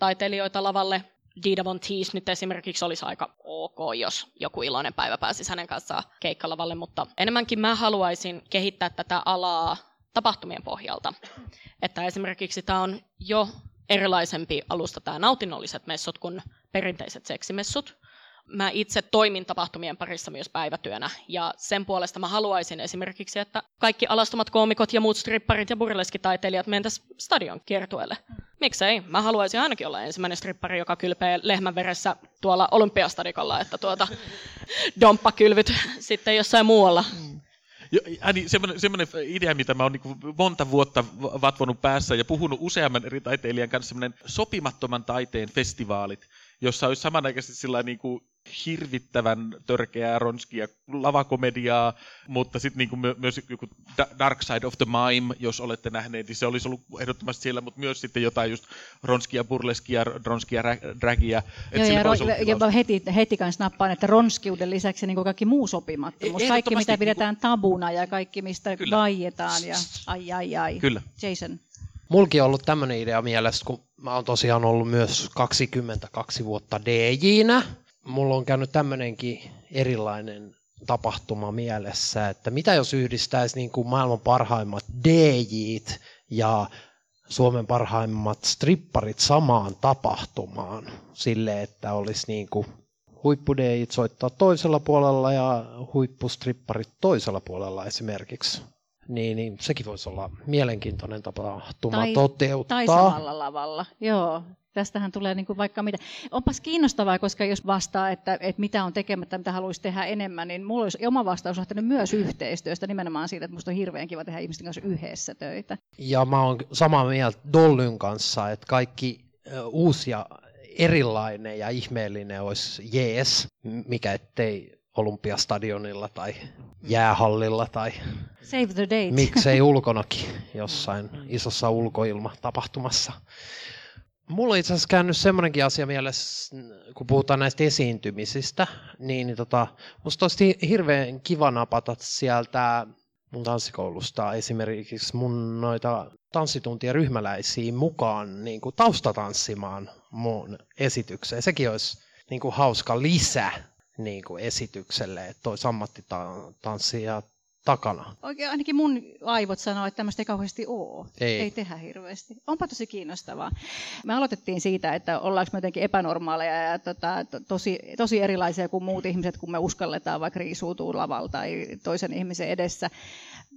taiteilijoita lavalle. Dida Von Teese nyt esimerkiksi olisi aika ok, jos joku iloinen päivä pääsisi hänen kanssaan keikkalavalle, mutta enemmänkin mä haluaisin kehittää tätä alaa tapahtumien pohjalta. Että esimerkiksi tämä on jo erilaisempi alusta tämä nautinnolliset messut kuin perinteiset seksimessut. Mä itse toimin tapahtumien parissa myös päivätyönä ja sen puolesta mä haluaisin esimerkiksi, että kaikki alastomat koomikot ja muut stripparit ja burleskitaiteilijat mentäisiin stadion kiertueelle. Miksei? Mä haluaisin ainakin olla ensimmäinen strippari, joka kylpee lehmän veressä tuolla olympiastadikolla, että tuota domppakylvyt sitten jossain muualla. Mm. Jo, niin, semmoinen, semmoinen idea, mitä mä oon niin monta vuotta vatvonut päässä ja puhunut useamman eri taiteilijan kanssa, semmoinen sopimattoman taiteen festivaalit. Jossa olisi samanaikaisesti sillä niin kuin hirvittävän törkeää, ronskia lavakomediaa, mutta sitten niinku my- myös joku Dark Side of the Mime, jos olette nähneet, niin se olisi ollut ehdottomasti siellä, mutta myös sitten jotain just ronskia, burleskia, ronskia, dragia. Joo, ja, ro- ja heti, heti kanssa nappaan, että ronskiuden lisäksi niin kaikki muu sopimattomuus, kaikki mitä pidetään niin kuin... tabuna ja kaikki mistä vaietaan ja ai ai ai. Kyllä. Jason. Mulki on ollut tämmöinen idea mielessä, kun mä oon tosiaan ollut myös 22 vuotta DJ-nä, mulla on käynyt tämmöinenkin erilainen tapahtuma mielessä, että mitä jos yhdistäisi niin kuin maailman parhaimmat DJt ja Suomen parhaimmat stripparit samaan tapahtumaan sille, että olisi niin kuin huippudejit soittaa toisella puolella ja huippustripparit toisella puolella esimerkiksi. Niin, niin sekin voisi olla mielenkiintoinen tapahtuma tai, toteuttaa. Tai samalla lavalla, joo. Tästähän tulee niin kuin vaikka mitä. Onpas kiinnostavaa, koska jos vastaa, että, että mitä on tekemättä, mitä haluaisi tehdä enemmän, niin mulla olisi oma vastaus lähtenyt myös yhteistyöstä, nimenomaan siitä, että musta on hirveän kiva tehdä ihmisten kanssa yhdessä töitä. Ja mä oon samaa mieltä Dollyn kanssa, että kaikki uusia erilainen ja ihmeellinen olisi jees, mikä ettei Olympiastadionilla tai jäähallilla tai Save the date. miksei ulkonakin jossain isossa ulkoilmatapahtumassa. Mulla on itse asiassa käynyt semmoinenkin asia mielessä, kun puhutaan näistä esiintymisistä, niin, niin tota, musta olisi hirveän kiva napata sieltä mun tanssikoulusta esimerkiksi mun noita tanssituntia ryhmäläisiä mukaan niin kuin taustatanssimaan mun esitykseen. Sekin olisi niin kuin hauska lisä niin kuin esitykselle, että olisi ammattitanssia takana. Oikein ainakin mun aivot sanoo, että tämmöistä ei kauheasti ole. Ei. ei tehdä hirveästi. Onpa tosi kiinnostavaa. Me aloitettiin siitä, että ollaanko me jotenkin epänormaaleja ja tota, tosi, tosi erilaisia kuin muut ihmiset, kun me uskalletaan vaikka riisuutua lavalta tai toisen ihmisen edessä.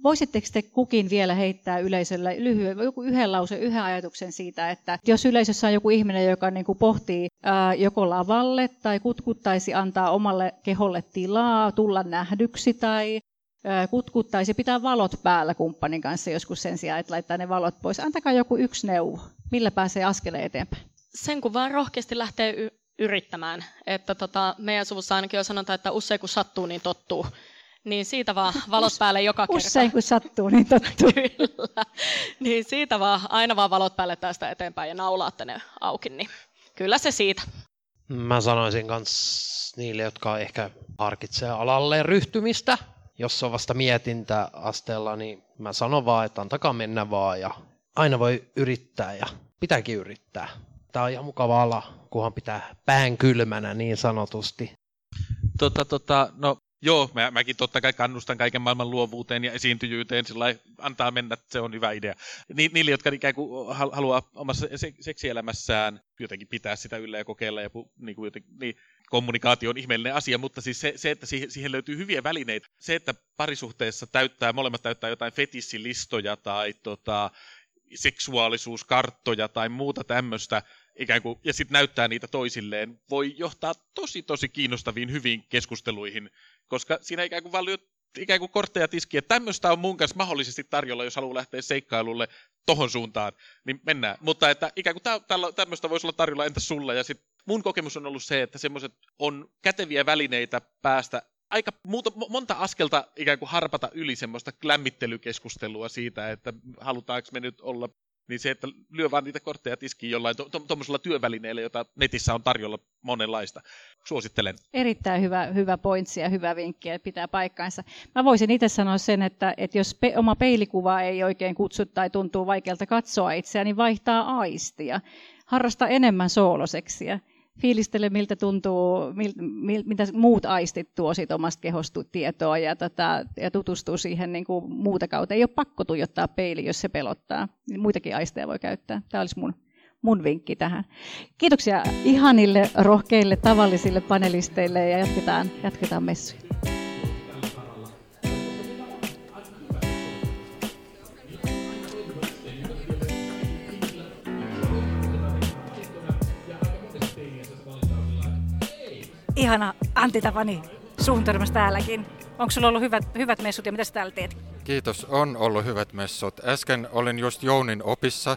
Voisitteko te kukin vielä heittää yleisölle lyhyen, joku yhden lause, yhden ajatuksen siitä, että jos yleisössä on joku ihminen, joka niin kuin pohtii ää, joko lavalle tai kutkuttaisi antaa omalle keholle tilaa, tulla nähdyksi tai kutkuttaisi pitää valot päällä kumppanin kanssa joskus sen sijaan, että laittaa ne valot pois. Antakaa joku yksi neuvo, millä pääsee askeleen eteenpäin. Sen kun vaan rohkeasti lähtee y- yrittämään. Että tota, meidän suvussa ainakin on sanonta, että usein kun sattuu, niin tottuu. Niin siitä vaan valot päälle joka kerta. Usein kun sattuu, niin tottuu. kyllä. Niin siitä vaan, aina vaan valot päälle tästä eteenpäin ja naulaatte ne auki. Niin kyllä se siitä. Mä sanoisin myös niille, jotka ehkä harkitsee alalle ryhtymistä, jos on vasta mietintäasteella, niin mä sanon vaan, että antakaa mennä vaan ja aina voi yrittää ja pitääkin yrittää. Tämä on ihan mukava ala, kunhan pitää pään kylmänä niin sanotusti. Tota, tota, no Joo, mä, mäkin totta kai kannustan kaiken maailman luovuuteen ja esiintyjyyteen, sillä antaa mennä, se on hyvä idea. Ni, niille, jotka ikään kuin haluaa omassa seksielämässään jotenkin pitää sitä yllä ja kokeilla ja niin kuin jotenkin, niin, kommunikaatio on ihmeellinen asia, mutta siis se, se että siihen, siihen löytyy hyviä välineitä. Se, että parisuhteessa täyttää, molemmat täyttää jotain fetissilistoja tai tota, seksuaalisuuskarttoja tai muuta tämmöistä, ikään kuin, ja sitten näyttää niitä toisilleen, voi johtaa tosi tosi kiinnostaviin hyviin keskusteluihin, koska siinä ikään kuin vaan ikään kuin kortteja tiski, että tämmöistä on mun kanssa mahdollisesti tarjolla, jos haluaa lähteä seikkailulle tohon suuntaan, niin mennään. Mutta että ikään kuin tämmöistä voisi olla tarjolla entä sulla, ja sitten mun kokemus on ollut se, että semmoiset on käteviä välineitä päästä aika muuta, monta askelta ikään kuin harpata yli semmoista lämmittelykeskustelua siitä, että halutaanko me nyt olla niin se, että lyö vaan niitä kortteja tiskiin jollain tuommoisella to, työvälineellä, jota netissä on tarjolla monenlaista. Suosittelen. Erittäin hyvä, hyvä pointsi ja hyvä vinkki, että pitää paikkaansa. Mä voisin itse sanoa sen, että, että jos pe- oma peilikuva ei oikein kutsu tai tuntuu vaikealta katsoa itseään, niin vaihtaa aistia. Harrasta enemmän sooloseksiä fiilistele, miltä tuntuu, mil, mil, mitä muut aistit tuo siitä omasta kehosta tietoa ja, tota, ja tutustuu siihen niin kuin muuta kautta. Ei ole pakko tuijottaa peili, jos se pelottaa. Muitakin aisteja voi käyttää. Tämä olisi mun, mun vinkki tähän. Kiitoksia ihanille, rohkeille, tavallisille panelisteille ja jatketaan, jatketaan messuja. Ihana Antti Tapani, suuntörmäs täälläkin. Onko sulla ollut hyvät, hyvät messut ja mitä sä täällä teet? Kiitos, on ollut hyvät messut. Äsken olin just Jounin opissa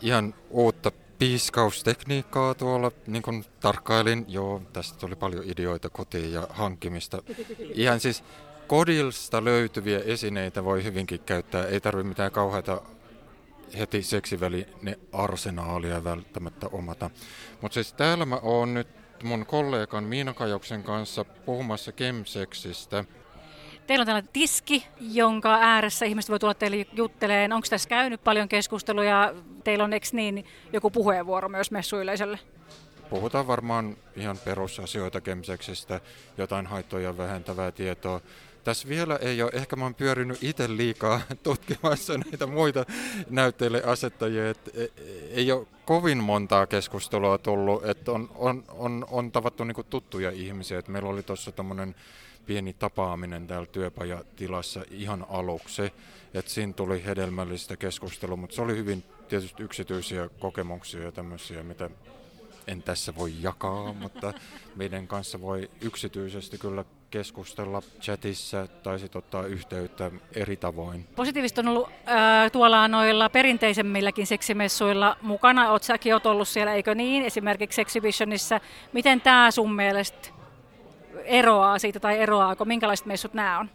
ihan uutta piiskaustekniikkaa tuolla niin kuin tarkkailin. Joo, tästä tuli paljon ideoita kotiin ja hankkimista. Ihan siis kodilsta löytyviä esineitä voi hyvinkin käyttää. Ei tarvitse mitään kauheita heti seksiväline arsenaalia välttämättä omata. Mutta siis täällä mä oon nyt mun kollegan Miina Kajoksen kanssa puhumassa kemseksistä. Teillä on tällainen tiski, jonka ääressä ihmiset voi tulla teille jutteleen. Onko tässä käynyt paljon keskusteluja? Teillä on, eikö niin, joku puheenvuoro myös messuyleisölle? Puhutaan varmaan ihan perusasioita kemseksistä, jotain haittoja vähentävää tietoa. Tässä vielä ei ole, ehkä mä oon pyörinyt itse liikaa tutkimassa näitä muita näytteille asettajia, että e, ei ole kovin montaa keskustelua tullut, että on, on, on, on tavattu niin tuttuja ihmisiä. Että meillä oli tuossa tämmöinen pieni tapaaminen täällä työpajatilassa ihan aluksi, että siinä tuli hedelmällistä keskustelua, mutta se oli hyvin tietysti yksityisiä kokemuksia ja tämmöisiä, mitä en tässä voi jakaa, mutta meidän kanssa voi yksityisesti kyllä keskustella chatissa tai sitten ottaa yhteyttä eri tavoin. Positiivista on ollut äh, tuolla noilla perinteisemmilläkin seksimessuilla mukana. Oot säkin oot ollut siellä, eikö niin? Esimerkiksi Exhibitionissa. Miten tämä sun mielestä eroaa siitä tai eroaako? Minkälaiset messut nämä on?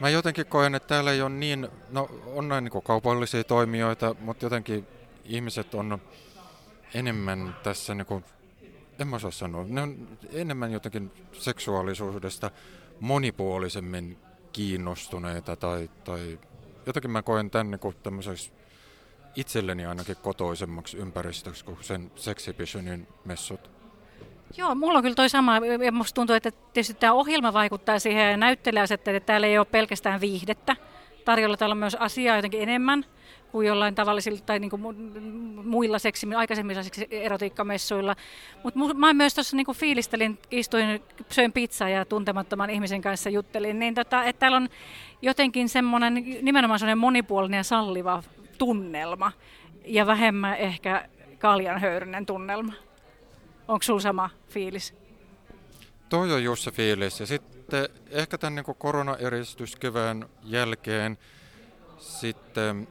Mä jotenkin koen, että täällä ei ole niin, no on näin niin kaupallisia toimijoita, mutta jotenkin ihmiset on enemmän tässä niin kuin en mä osaa sanoa. Ne on enemmän jotenkin seksuaalisuudesta monipuolisemmin kiinnostuneita tai, tai jotenkin mä koen tämän niin tämmöiseksi itselleni ainakin kotoisemmaksi ympäristöksi kuin sen Sexibitionin messut. Joo, mulla on kyllä toi sama. Musta tuntuu, että tietysti tämä ohjelma vaikuttaa siihen ja näyttelijäasetteet, että täällä ei ole pelkästään viihdettä. Tarjolla täällä on myös asiaa jotenkin enemmän kuin jollain tavallisilla tai niin kuin muilla seksi, aikaisemmilla seksi erotiikkamessuilla. Mutta mä myös tuossa niin fiilistelin, istuin, söin pizzaa ja tuntemattoman ihmisen kanssa juttelin, niin tota, että täällä on jotenkin semmoinen nimenomaan semmoinen monipuolinen ja salliva tunnelma ja vähemmän ehkä kaljanhöyrynen tunnelma. Onko sulla sama fiilis? Toi on just se fiilis. Ja sitten ehkä tämän niin koronaeristyskevään jälkeen sitten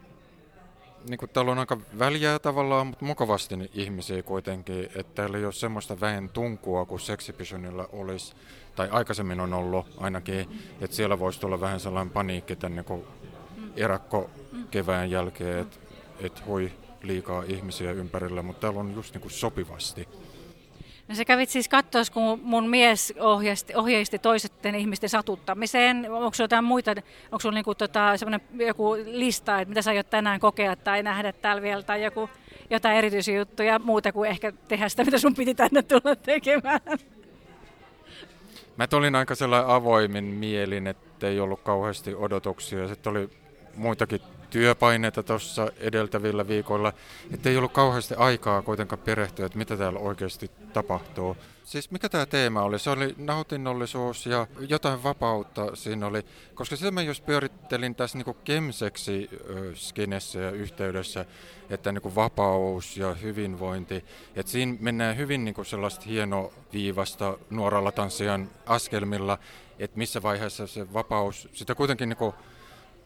niin kuin täällä on aika väliä tavallaan, mutta mukavasti ihmisiä kuitenkin, että täällä ei ole semmoista väen tunkua kuin Sexibitionilla olisi, tai aikaisemmin on ollut ainakin, että siellä voisi tulla vähän sellainen paniikki tämän niin erakko kevään jälkeen, että et hui liikaa ihmisiä ympärillä, mutta täällä on just niin kuin sopivasti. No sä kävit siis katsoa, kun mun mies ohjeisti, ohjeisti toisten ihmisten satuttamiseen. Onko jotain muita, onko sulla niinku tota, joku lista, että mitä sä aiot tänään kokea tai nähdä täällä vielä, tai joku, jotain erityisiä juttuja, muuta kuin ehkä tehdä sitä, mitä sun piti tänne tulla tekemään? Mä tulin aika sellainen avoimin mielin, että ei ollut kauheasti odotuksia. Sitten oli muitakin työpaineita tuossa edeltävillä viikoilla, että ei ollut kauheasti aikaa kuitenkaan perehtyä, että mitä täällä oikeasti tapahtuu. Siis mikä tämä teema oli? Se oli nautinnollisuus ja jotain vapautta siinä oli, koska sitä mä just pyörittelin tässä niinku kemseksi skinessä ja yhteydessä, että niinku vapaus ja hyvinvointi, että siinä mennään hyvin niinku sellaista hienoviivasta nuoralla tanssijan askelmilla, että missä vaiheessa se vapaus, sitä kuitenkin niinku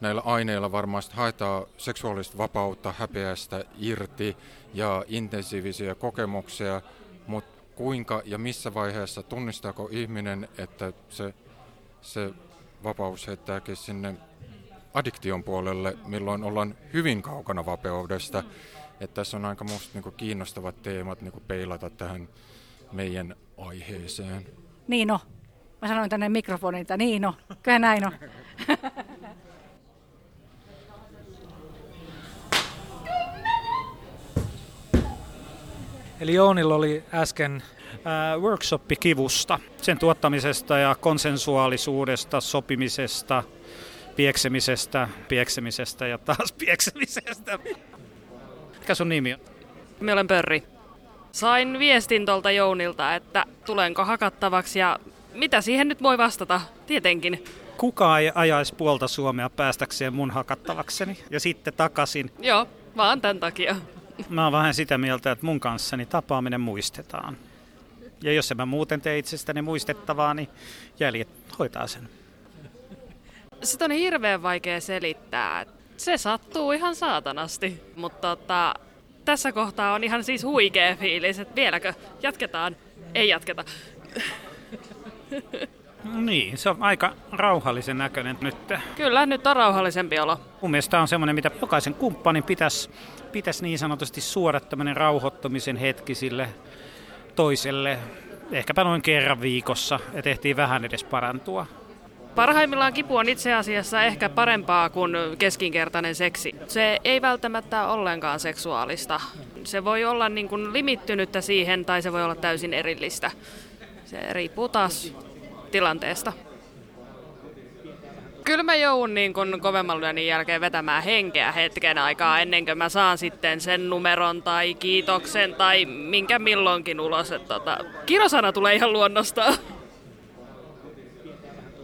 näillä aineilla varmasti haetaan seksuaalista vapautta, häpeästä irti ja intensiivisiä kokemuksia, mutta kuinka ja missä vaiheessa tunnistaako ihminen, että se, se vapaus heittääkin sinne addiktion puolelle, milloin ollaan hyvin kaukana vapeudesta. Että tässä on aika musta niinku kiinnostavat teemat niinku peilata tähän meidän aiheeseen. Niin on. Mä sanoin tänne mikrofonin, että niin on. Kyllä näin on. Eli Joonilla oli äsken äh, workshoppi kivusta, sen tuottamisesta ja konsensuaalisuudesta, sopimisesta, pieksemisestä, pieksemisestä ja taas pieksemisestä. Mikä sun nimi on? Minä olen Pörri. Sain viestin tuolta Jounilta, että tulenko hakattavaksi ja mitä siihen nyt voi vastata? Tietenkin. Kuka ei ajaisi puolta Suomea päästäkseen mun hakattavakseni ja sitten takaisin? Joo, vaan tämän takia. Mä oon vähän sitä mieltä, että mun kanssani tapaaminen muistetaan. Ja jos en mä muuten tee itsestäni muistettavaa, niin jäljet hoitaa sen. Sitä on hirveän vaikea selittää. Se sattuu ihan saatanasti, mutta tota, tässä kohtaa on ihan siis huikea fiilis, että vieläkö jatketaan? Ei jatketa. Niin, se on aika rauhallisen näköinen nyt. Kyllä, nyt on rauhallisempi olo. Mun mielestä tämä on semmoinen, mitä jokaisen kumppanin pitäisi, pitäisi niin sanotusti suoda tämmöinen rauhoittumisen hetki sille toiselle, ehkäpä noin kerran viikossa, että ehtii vähän edes parantua. Parhaimmillaan kipu on itse asiassa ehkä parempaa kuin keskinkertainen seksi. Se ei välttämättä ollenkaan seksuaalista. Se voi olla niin kuin limittynyttä siihen tai se voi olla täysin erillistä. Se riippuu taas tilanteesta. Kyllä mä joudun niin kun kovemman lyönnin jälkeen vetämään henkeä hetken aikaa ennen kuin mä saan sitten sen numeron tai kiitoksen tai minkä milloinkin ulos. Että tota, kirosana tulee ihan luonnostaan.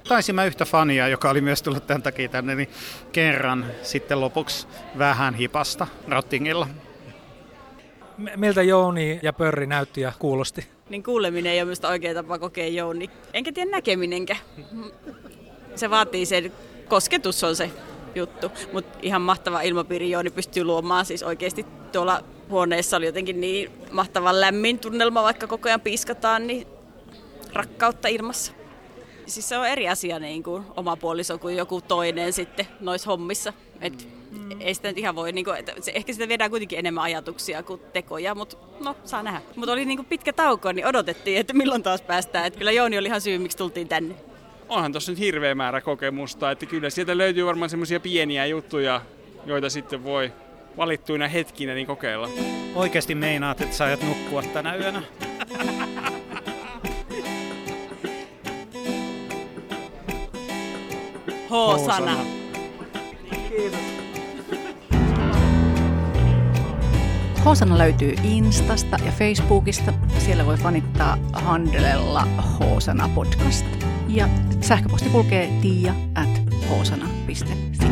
Taisin mä yhtä fania, joka oli myös tullut tämän takia tänne, niin kerran sitten lopuksi vähän hipasta Rottingilla. Miltä Jouni ja Pörri näytti ja kuulosti? Niin kuuleminen ei ole minusta oikea tapa kokea Jouni. Enkä tiedä näkeminenkään. Se vaatii sen, kosketus on se juttu. Mutta ihan mahtava ilmapiiri Jouni pystyy luomaan. Siis oikeasti tuolla huoneessa oli jotenkin niin mahtavan lämmin tunnelma, vaikka koko ajan piiskataan, niin rakkautta ilmassa. Siis se on eri asia niin kuin oma puoliso kuin joku toinen sitten noissa hommissa. Et mm. Ei sitä nyt ihan voi, niin kuin, että se, ehkä sitä viedään kuitenkin enemmän ajatuksia kuin tekoja, mutta no, saa nähdä. Mutta oli niin kuin pitkä tauko, niin odotettiin, että milloin taas päästään. Et kyllä Jouni oli ihan syy, miksi tultiin tänne. Onhan tuossa nyt hirveä määrä kokemusta, että kyllä sieltä löytyy varmaan semmoisia pieniä juttuja, joita sitten voi valittuina hetkinä niin kokeilla. Oikeasti meinaat, että sä nukkua tänä yönä? H-sana. Kiitos. H-sana löytyy Instasta ja Facebookista. Siellä voi fanittaa handelella H-sana podcast. Ja sähköposti kulkee tiia at hsana.fi.